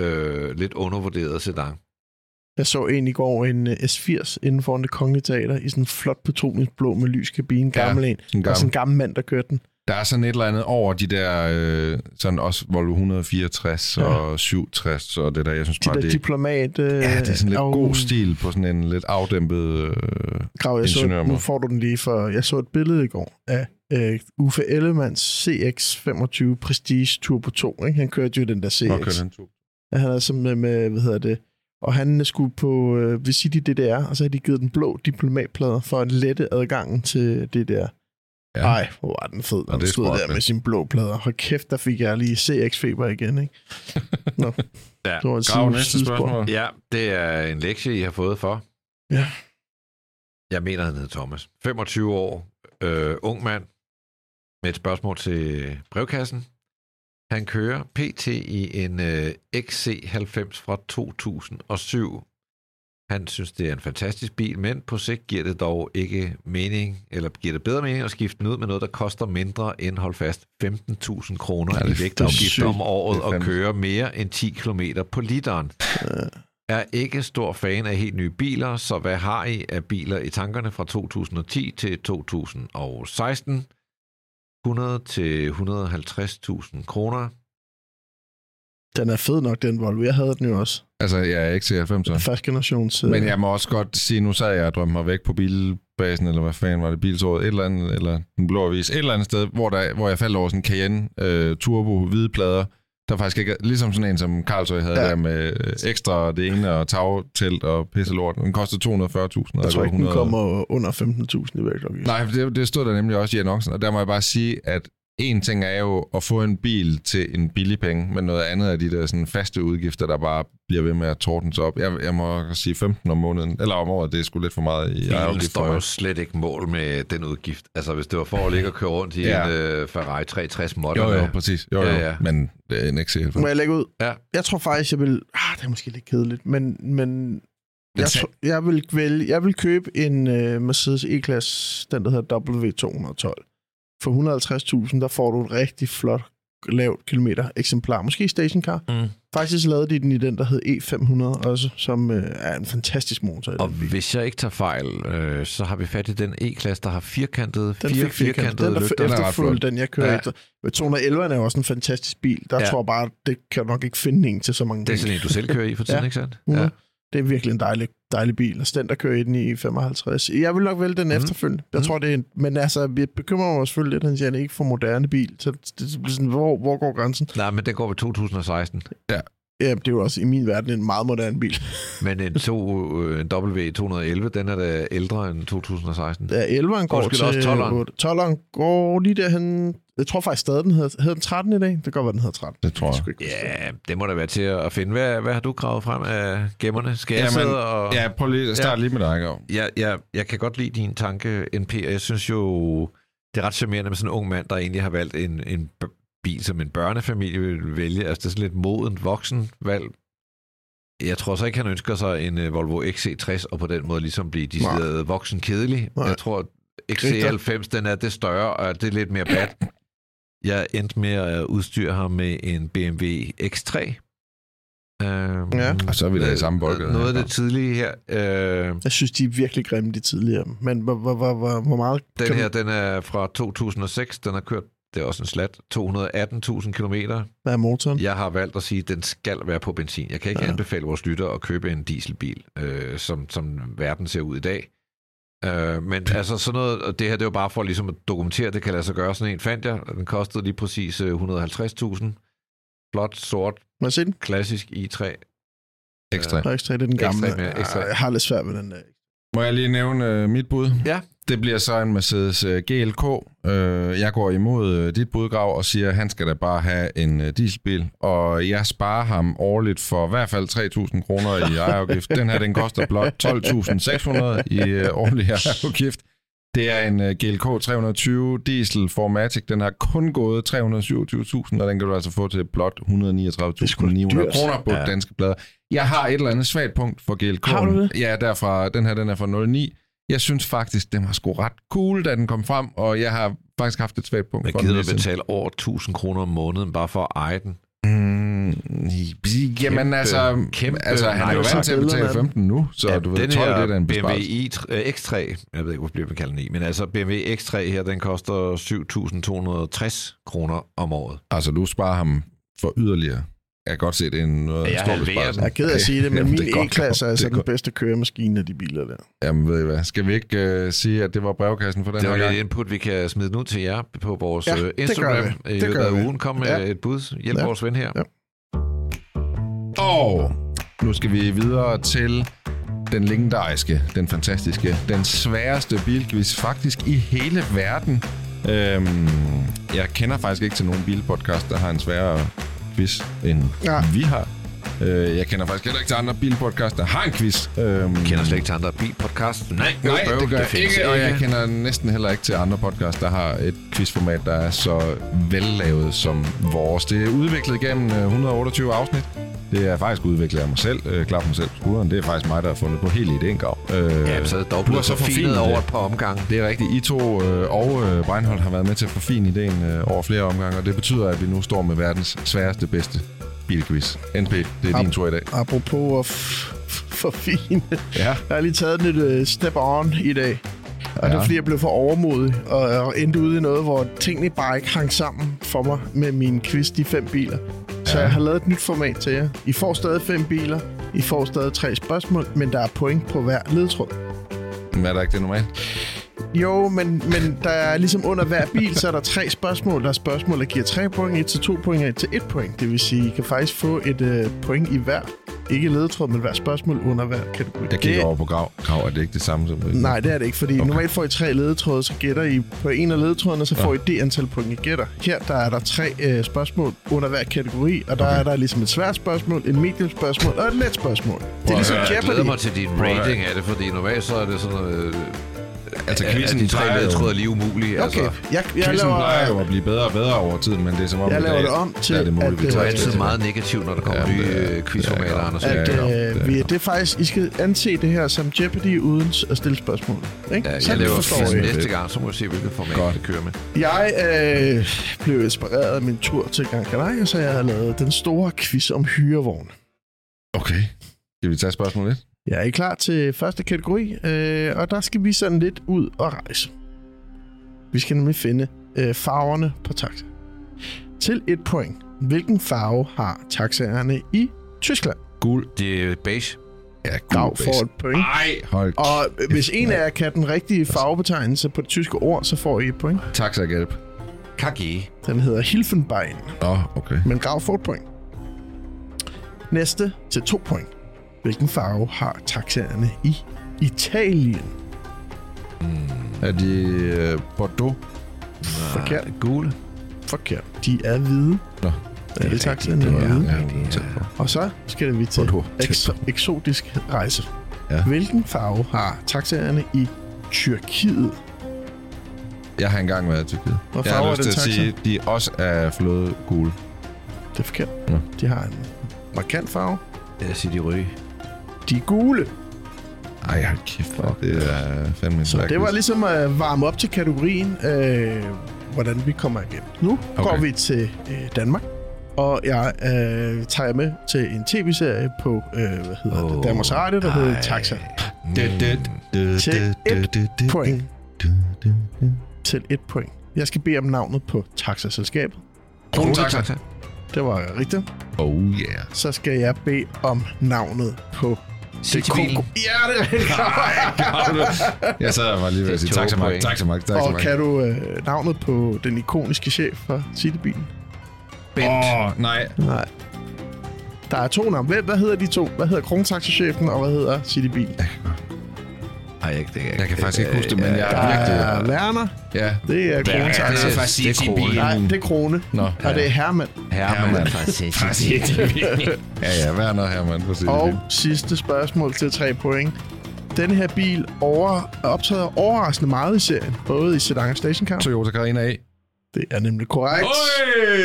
øh, lidt undervurderet sedan. Jeg så en i går, en øh, S80 inden foran det kongelige teater, i sådan en flot petroleumsblå med lys kabine, gammel en. Sådan Der er sådan gammel. en gammel mand, der kørte den. Der er sådan et eller andet over de der, øh, sådan også Volvo 164 Ja. og 67 og det der, jeg synes De bare, der det, diplomat... Øh, ja, det er sådan lidt og- god stil på sådan en lidt afdæmpet... Øh, Grav, jeg så, nu får du den lige for... Jeg så et billede i går af øh, Uffe Ellemanns CX-25 Prestige Turbo 2. Ikke? Han kørte jo den der CX. okay, den tog. Ja, han er som med, med, hvad hedder det, og han skulle på øh, visit i DDR, og så har de givet den blå diplomatplader for at lette adgangen til DDR. Ja. Ej, hvor var den fed, når er stod smart, der med sine blå plader. Hold kæft, der fik jeg lige CX-feber igen, ikke? [laughs] Nå, Ja. det var et Grav næste spørgsmål. Ja, det er en lektie, I har fået for. Ja. Jeg mener, han hedder Thomas. 25 år, øh, ung mand, med et spørgsmål til brevkassen. Han kører PT i en øh, XC90 fra 2007. Han synes, det er en fantastisk bil, men på sigt giver det dog ikke mening, eller giver det bedre mening at skifte den ud med noget, der koster mindre end, hold fast, 15.000 kroner Ja, i vægtafgift om året og køre mere end 10 km på literen. Er ikke stor fan af helt nye biler, så hvad har I af biler i tankerne fra 2010 til 2016? 100 til 150.000 kroner. Den er fed nok, den Volvo. Jeg havde den jo også. Altså, jeg er ikke til 90'er. Første generations... øh, Men jeg må også godt sige, nu sad jeg og drømte mig væk på bilbasen, eller hvad fanden var det, biltåret, et eller andet, eller den blå avis, et eller andet sted, hvor, der, hvor jeg faldt over sådan en Cayenne uh, Turbo hvide plader, der faktisk ikke, ligesom sådan en som Carlsøj havde Ja. der med øh, ekstra det ene og tagtelt og pisselort. Den kostede 240.000. jeg tror ikke, den kommer under 15.000 i vægtafgift. Nej, det, det stod der nemlig også i annoncen, og der må jeg bare sige, at en ting er jo at få en bil til en billig penge, men noget andet er de der sådan faste udgifter, der bare bliver ved med at tordnes op. Jeg, jeg må sige 15 om måneden, eller om året, det er sgu lidt for meget i Bilen står jo slet ikke mål med den udgift. Altså, hvis det var for at ligge og køre rundt i Ja. en uh, Ferrari 360 Model. Jo, jo, præcis. Jo, jo, Ja, ja. men det er en XC90. Må jeg lægge ud? Ja. Jeg tror faktisk, jeg vil... Ah, det er måske lidt kedeligt, men... men jeg, jeg, vil vælge, jeg vil købe en uh, Mercedes E-Class, den der hedder W212. For 150.000, der får du et rigtig flot lavt kilometer eksemplar. Måske stationcar. Mm. Faktisk lavede de den i den, der hed E500 også, som uh, er en fantastisk motor. Og bil. hvis jeg ikke tager fejl, øh, så har vi fat i den E-klasse, der har firkantede, Den fire firkantede Den er lygter. Den er efterfulgt, den jeg kører Ja. efter. Men 211 er jo også en fantastisk bil. Der Ja. tror jeg bare, det kan nok ikke finde en til så mange Det er sådan en, du selv kører i for tiden, [laughs] Ja. ikke sandt? Ja. Det er virkelig en dejlig, dejlig bil. Og den, der kører i den i 55. Jeg vil nok vælge den mm. efterfølgende. Jeg Mhm. tror, det er en, men altså, vi bekymrer mig selvfølgelig lidt, at han siger, at ikke får moderne bil. Så det, det bliver sådan, hvor, hvor går grænsen? Nej, men den går ved 2016. Ja, det er jo også i min verden en meget moderne bil. [laughs] Men en, to, øh, en W211, den er da ældre end 2016. Ja, 11'eren går til... også 12'eren. 8. 12'eren går lige derhen... Jeg tror faktisk stadig, den hedder, hedder den 13 i dag. Det kan godt være, den hedder 13. Det tror jeg. huske. Ja, det må da være til at finde. Hvad, hvad har du gravet frem af gemmerne? Skal jeg Jamen, sidde og... Ja, prøv lige at starte Ja. lige med dig, Gav. jeg, jeg, jeg kan godt lide din tanke, NP, og jeg synes jo, det er ret charmerende med sådan en ung mand, der egentlig har valgt en, en bil, som en børnefamilie vil vælge. Altså det er sådan lidt modent voksen valg. Jeg tror så ikke, han ønsker sig en uh, Volvo XC60, og på den måde ligesom blive decideret voksen kedelig. Nej. Jeg tror, XC90, den er det større, og det er lidt mere bad. Jeg endte med at udstyre ham med en BMW X3. Um, Ja. Og så er vi da i samme boldgade. Noget af det tidlige her. Uh, Jeg synes, de er virkelig grimme, de tidligere. Men hvor, hvor, hvor, hvor, hvor meget... Den her, den er fra 2006. Den har kørt, det er også en slat, 218.000 kilometer. Hvad er motoren? Jeg har valgt at sige, at den skal være på benzin. Jeg kan ikke ja. Anbefale vores lytter at købe en dieselbil, øh, som, som verden ser ud i dag. Øh, men altså sådan noget, og det her det er jo bare for ligesom at dokumentere, at det kan lade sig gøre. Sådan en fandt jeg, den kostede lige præcis øh, 150.000. Flot, sort, klassisk i3. Ekstra. Der er ekstra, det er den gamle. Ekstra mere, ekstra. Jeg har lidt svært med den der. Må jeg lige nævne øh, mit bud? Ja. Det bliver så en Mercedes øh, GLK. Øh, jeg går imod øh, dit budgrav og siger, at han skal da bare have en øh, dieselbil. Og jeg sparer ham årligt for i hvert fald 3.000 kroner i ejerafgift. Den her, den koster blot 12.600 i øh, årlig ejerafgift. Det er en øh, GLK 320 diesel Formatic. Den har kun gået 327.000, og den kan du altså få til blot 139.900 dyrt. kroner på Ja. danske blader. Jeg har et eller andet svagt punkt for GLK. Har du det? Ja, derfra, den her den er fra 09. Jeg synes faktisk, den var sgu ret cool, da den kom frem, og jeg har faktisk haft et svagt punkt den. gider at betale over 1000 kroner om måneden bare for at eje den. Mm, jamen Kæmpe- altså, kæmpe altså, han er jo vant til at betale billederne. 15 nu, så ja, du ved, den 12 her det er en BMW besparelse. i3, øh, X3, jeg ved ikke, hvorfor bliver man kalder den i, men altså BMW X3 her, den koster 7.260 kroner om året. Altså, du sparer ham for yderligere. Jeg kan godt se, det er en noget Jeg stor besparelse. Jeg er ked af at sige det, men Jamen, [laughs] min det er E-klasse er det altså er den godt. bedste køremaskine af de biler der. Jamen, ved I hvad, skal vi ikke uh, sige, at det var brevkassen for den Det var her lidt gang? input, vi kan smide nu til jer på vores Ja, det gør Instagram vi. i Det løbet gør af vi. ugen. Kom med Ja. et bud. Hjælp Ja. vores ven her. Ja. Og nu skal vi videre til den legendariske, den fantastiske, den sværeste bilquiz faktisk i hele verden. Øhm, jeg kender faktisk ikke til nogen bilpodcast, der har en sværere quiz, end Nej. vi har. Øh, jeg kender faktisk heller ikke til andre bilpodcast, der har en quiz. Øhm, Jeg kender slet ikke til andre bilpodcast. Nej, Nej, bøvl, det gør jeg findes ikke, og jeg kender næsten heller ikke til andre podcasts, der har et quizformat, der er så vellavet som vores. Det er udviklet gennem øh, 128 afsnit. Det er faktisk udviklet af mig selv. Øh, klap mig selv på skulderen. Det er faktisk mig, der har fundet på hele idéen, Gav. Øh, Ja, så er dog du så forfinet over det. et par omgange. Det er rigtigt. I to øh, og øh, Breinholt har været med til at forfine ideen øh, over flere omgange, og det betyder, at vi nu står med verdens sværeste, bedste bilquiz. NP, det er din tur i dag. Apropos at f- f- for fine. Ja. Jeg har lige taget den et uh, step on i dag. Og ja. det Ja. er fordi, jeg blev for overmodig og, og endte ude i noget, hvor tingene bare ikke hang sammen for mig med min quiz, de fem biler. Så jeg har lavet et nyt format til jer. I får stadig fem biler. I får stadig tre spørgsmål, men der er point på hver ledtråd. Men er der ikke det normalt? Jo, men, men der er ligesom under hver bil, så er der tre spørgsmål. Der er spørgsmål, der giver tre point, et til to point og et til et point. Det vil sige, I kan faktisk få et øh, point i hver. Ikke ledetråd, men hver spørgsmål under hver kategori. Jeg kigger det, over på grav. Grav, er det ikke det samme som... Nej, det er det ikke, fordi okay. Normalt får I tre ledetråde, så gætter I på en af ledetrådene, så får I det antal point, I gætter. Her der er der tre øh, spørgsmål under hver kategori, og der okay. er der ligesom et svært spørgsmål, et medium spørgsmål og et let spørgsmål. Det er ligesom jeg glæder Jeopardy. mig til din rating af det, fordi normalt så er det sådan noget... Øh, Altså, at quizzen de tre plejer jo- ledetråd er lige umulige. Okay, Altså, jeg, jeg, Quizzen plejer jo laver, at blive bedre og bedre over tiden, men det er som om jeg laver dag, det om til, er det muligt, vi at, du er øh, altid meget negativ, når der kommer Ja, nye det er- øh, quizformater, det er- Anders. Ja, at ja, øh, det vi, det er faktisk, I skal anse det her som Jeopardy uden at stille spørgsmål. Ikke? Ja, jeg Sådan laver quizzen næste gang, så må vi se, hvilket format Godt. det kører med. Jeg øh, blev inspireret af min tur til Gran Canaria, så jeg har lavet den store quiz om hyrevogn. Okay. Skal vi tage spørgsmål 1? Jeg er klar til første kategori, øh, og der skal vi sådan lidt ud og rejse. Vi skal nemlig finde øh, farverne på taxa. Til et point. Hvilken farve har taxaerne i Tyskland? Gul. Det er beige. Ja, Grav får et point. Ej, hold Og hvis en af jer kan den rigtige farvebetegnelse på det tyske ord, så får I et point. Taxa-hjælp. KG. Den hedder Hilfenbein, Nå, okay. men Grav får et point. Næste til to point. Hvilken farve har taxaerne i Italien? Er de øh, Bordeaux? Forkert. Gule. Forkert. De er hvide. Nå. Alle taxaerne er Det var hvide. ja, tæt på. Og så skal vi til ekso- eksotisk rejse. Ja. Hvilken farve har taxaerne i Tyrkiet? Jeg har engang været i Tyrkiet. Hvad Jeg farve har er lyst til at taxa? sige, de også er flået gule. Det er forkert. Ja. De har en markant farve. Jeg siger de røde. De er gule. Ej, hold kæft, hvor det er fandme en Så det var ligesom at varme op til kategorien, øh, hvordan vi kommer igennem. Nu okay. går vi til øh, Danmark, og jeg øh, tager jer med til en tv-serie på, øh, hvad hedder oh, det, Danmarks Radio, der hedder. Taxa. Til et point. Til et point. Jeg skal bede om navnet på taxaselskabet. Kronetaxa. Det var rigtigt. Oh yeah. Så skal jeg bede om navnet på... Citybilen. Ja, det er rigtigt. [laughs] Jeg sad var lige ved at sige Det er to taxamark, point. taxamark, Og taxamark. kan du øh, navnet på den ikoniske chef for Citybilen? Bent. Åh, oh, nej. Nej. Der er to navne. Hvad, hvad hedder de to? Hvad hedder Krontaxa-chefen, og hvad hedder Citybil? Ej, ikke det. Jeg kan faktisk ikke huske det, men jeg Der er virkelig... Werner. Ja. Det er Werner, Krontaxa. det er er Citybilen. Krone. Nej, det er Krone. Nå. Og det er Hermann. Herman fra Citybilen. Ja, ja, Werner Hermann på Og sidste spørgsmål til tre point. Denne her bil over, optræder overraskende meget i serien, både i sedan og stationcar. Toyota Carina A. Det er nemlig korrekt.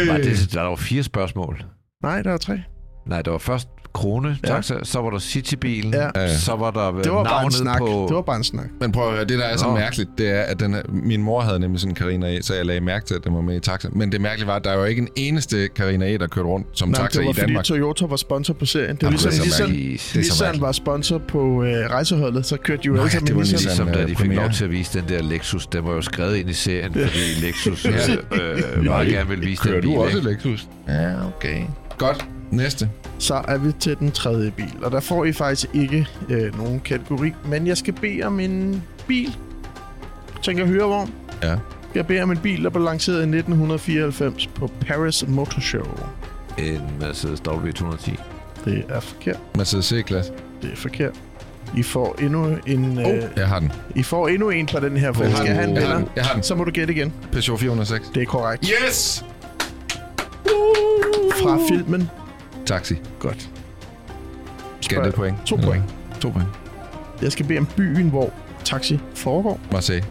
Nej, det, der var fire spørgsmål. Nej, der er tre. Nej, der var først Krone, Ja. taxa, så var der Citybilen, Ja. Ja. så var der øh, Det var bare en snak. på... Det var bare en snak. Men prøv at høre, det der er så Nå. mærkeligt, det er, at den her, min mor havde nemlig sådan en Carina A, så jeg lagde mærke til, at den var med i taxa. Men det mærkelige var, at der er jo ikke en eneste Carina A, der kørte rundt som Nej, taxa det var i fordi Danmark. Toyota var sponsor på serien. Det var Jamen, ligesom, det er Nissan mærkeligt. var sponsor på øh, rejseholdet, så kørte de jo alle ja, sammen det med var Nissan. Nissan. Ligesom da øh, de fik lov til at vise den der Lexus, den var jo skrevet ind i serien, fordi Lexus øh, [laughs] øh, meget gerne vil vise Kører den bil. du også? Lexus? Ja, okay. Godt. Næste. Så er vi til den tredje bil, og der får I faktisk ikke øh, nogen kategori, men jeg skal bede om en bil. Jeg tænker hørevogn. Ja. Jeg beder om en bil, der blev lanceret i 1994 på Paris Motor Show. En Mercedes W210. Det er forkert. Mercedes C-klasse. Det er forkert. I får endnu en, Oh, øh, jeg har den. I får endnu en på den her, for Jeg jeg har skal have en den. Jeg har den. Så må du gætte igen. Peugeot 406. Det er korrekt. Yes! Fra filmen. Taxi. Godt. Skal det point? To point. Ja. To point. Jeg skal bede om byen, hvor taxi foregår. Marseille.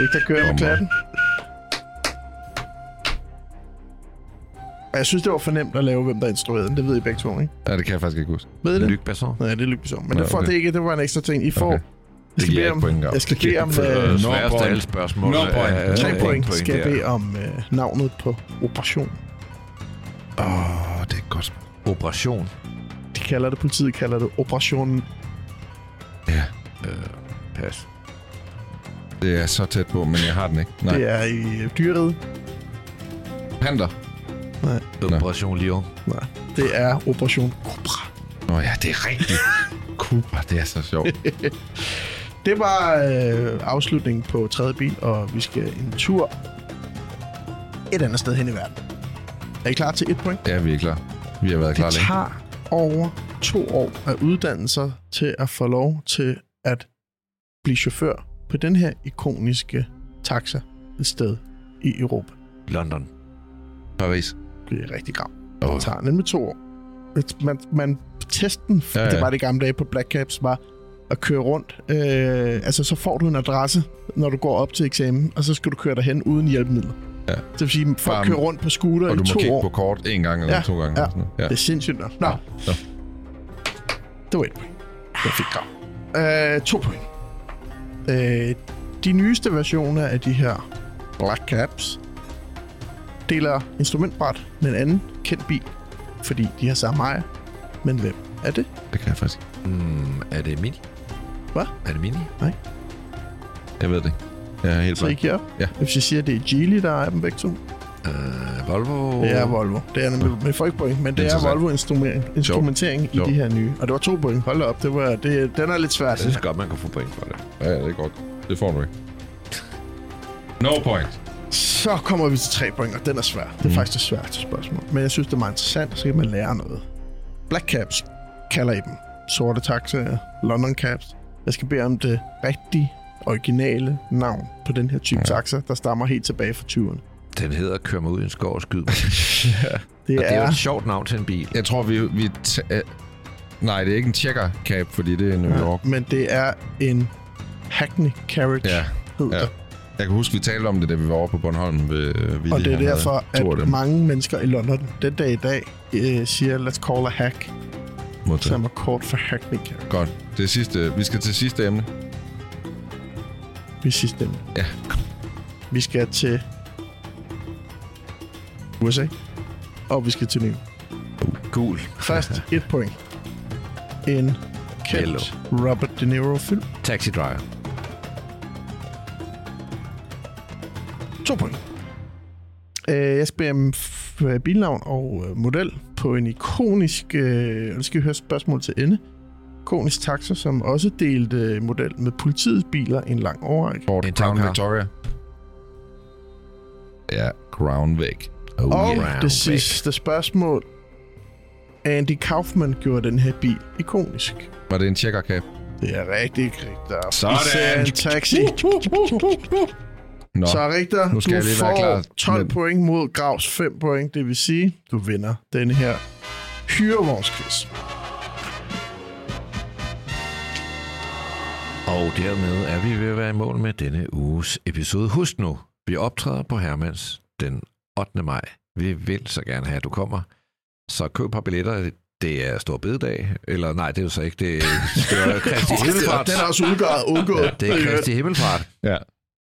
Ikke der kører med klatten. Og jeg synes, det var for nemt at lave, hvem der instruerede den. Det ved I begge to, ikke? Ja, det kan jeg faktisk ikke huske. Ved I det? Luc Besson. Nej, det er Luc Besson. Men Ja, det, får, okay. det, ikke, det var en ekstra ting. I får... Okay. Jeg skal bede om, jeg skal Det bede om ikke øh, sværeste alle spørgsmål. Nå, point. tre point. Skal jeg bede om øh, navnet på operation. Åh, oh, det er godt. Operation. De kalder det, politiet kalder det operationen. Ja, Øh, pas. det er så tæt på, men jeg har den ikke. Nej. Det er i øh, dyreriget. Panter. Operation Lyon. Nej, det er operation Cobra. Nå ja, det er rigtigt. [laughs] Cooper, det er så sjovt. [laughs] Det var øh, afslutningen på tredje bil, og vi skal en tur et andet sted hen i verden. Er I klar til et point? Ja, vi er klar. Vi har været klar Det længe. tager over to år at uddanne sig til at få lov til at blive chauffør på den her ikoniske taxa et sted i Europa. London. Paris. Det er rigtig grav. Åh. Det tager nemlig to år. Man, man testen, ja. ja. det var det gamle dage på Black Caps, var at køre rundt. Øh, altså, så får du en adresse, når du går op til eksamen, og så skal du køre derhen uden hjælpemidler. Ja. Det vil sige, at folk Bare- kører rundt på scooter Og i du må to kigge år. på kort en gang eller Ja, to gange. ja. eller sådan noget. ja. Det er sindssygt nok. Nå, Nå. det var et point. Jeg fik grav. Øh, to point. Øh, de nyeste versioner af de her Black Caps deler instrumentbræt med en anden kendt bil, fordi de har samme ejer. Men hvem er det? Det kan jeg faktisk. Mm, er det Mini? Hvad? Er det Mini? Jeg ved det er helt Så I blank. op? Ja. Hvis jeg siger, at det er Geely, der ejer dem begge to. Uh, Volvo? Det er Volvo. Det er nemlig med folk point, men det er Interessant. Volvo instrumentering, instrumentering i Sjovt. de her nye. Og det var to point. Hold da op, det var, det, den er lidt svært. Jeg synes godt, man kan få point for det. Ja, det er godt. Det får du ikke. No point. Så kommer vi til tre point, og den er svær. Det er mm. faktisk det sværeste spørgsmål. Men jeg synes, det er meget interessant, så kan man lære noget. Black Caps kalder I dem. Sorte taxaer, London Caps. Jeg skal bede om det rigtige, originale navn på den her type ja. taxa, der stammer helt tilbage fra 20'erne. Den hedder Kør mig ud i en skov og skyd mig. [laughs] Det, Og det er jo er, et sjovt navn til en bil. Jeg tror, vi... vi t- øh, nej, det er ikke en checker cap, fordi det er New York. men det er en Hackney Carriage, Ja, hedder ja. Jeg kan huske, vi talte om det, da vi var over på Bornholm ved øh, Willy. Og det er derfor, at dem mange mennesker i London den dag i dag øh, siger, let's call a hack, modtaget. som er kort for Hackney Carriage. Godt. Det er sidste, vi skal til sidste emne. Vi sidste emne. Ja. Vi skal til USA, og vi skal til New. Gul. Først [laughs] et point. En kendt Robert De Niro-film. Taxi Driver. To point. Øh, jeg bede om bilnavn og øh, model på en ikonisk, øh, og det skal vi høre spørgsmål til ende, ikonisk taxa, som også delte øh, model med politiets biler en lang overrække. Ford En Crown. Victoria. Ja, Crown Vic. Oh, Og yeah. det sidste spørgsmål. Andy Kaufman gjorde den her bil ikonisk. Var det en checker cap? Det er rigtig Richter. Sådan. Vi ser en taxi. Nå, Så Richter, nu skal du jeg lige får være klar. 12 Men- point mod Gravs 5 point. Det vil sige, du vinder denne her hyrevognsquiz. Og dermed er vi ved at være i mål med denne uges episode. Husk nu, vi optræder på Hermans den 8. maj. Vi vil så gerne have, at du kommer. Så køb et par billetter. Det er stor bededag. Eller nej, det er jo så ikke. Det er, det [laughs] er Kristi Himmelfart. Den er også udgået. udgået. Ja, det er Kristi Himmelfart. ja.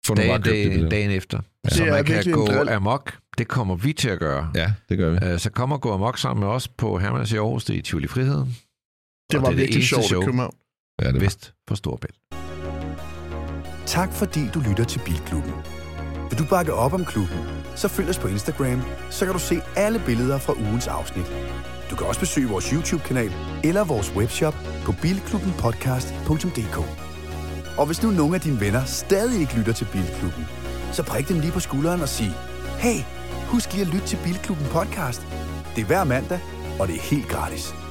Bare Dagen, dagen, dagen efter. Det Så man kan gå amok. Det kommer vi til at gøre. Ja, det gør vi. Øh, Så kom og gå amok sammen med os på Hermans i Aarhus. Det er i Tivoli Friheden. Det var det er det virkelig eneste sjovt show. i København. Ja, det var. Vest for Storbælt. Tak fordi du lytter til Bilklubben. Vil du bakke op om klubben, så følg os på Instagram, så kan du se alle billeder fra ugens afsnit. Du kan også besøge vores YouTube-kanal eller vores webshop på bilklubbenpodcast.dk. Og hvis nu nogle af dine venner stadig ikke lytter til Bilklubben, så prik dem lige på skulderen og sig, hey, husk lige at lytte til Bilklubben podcast. Det er hver mandag, og det er helt gratis.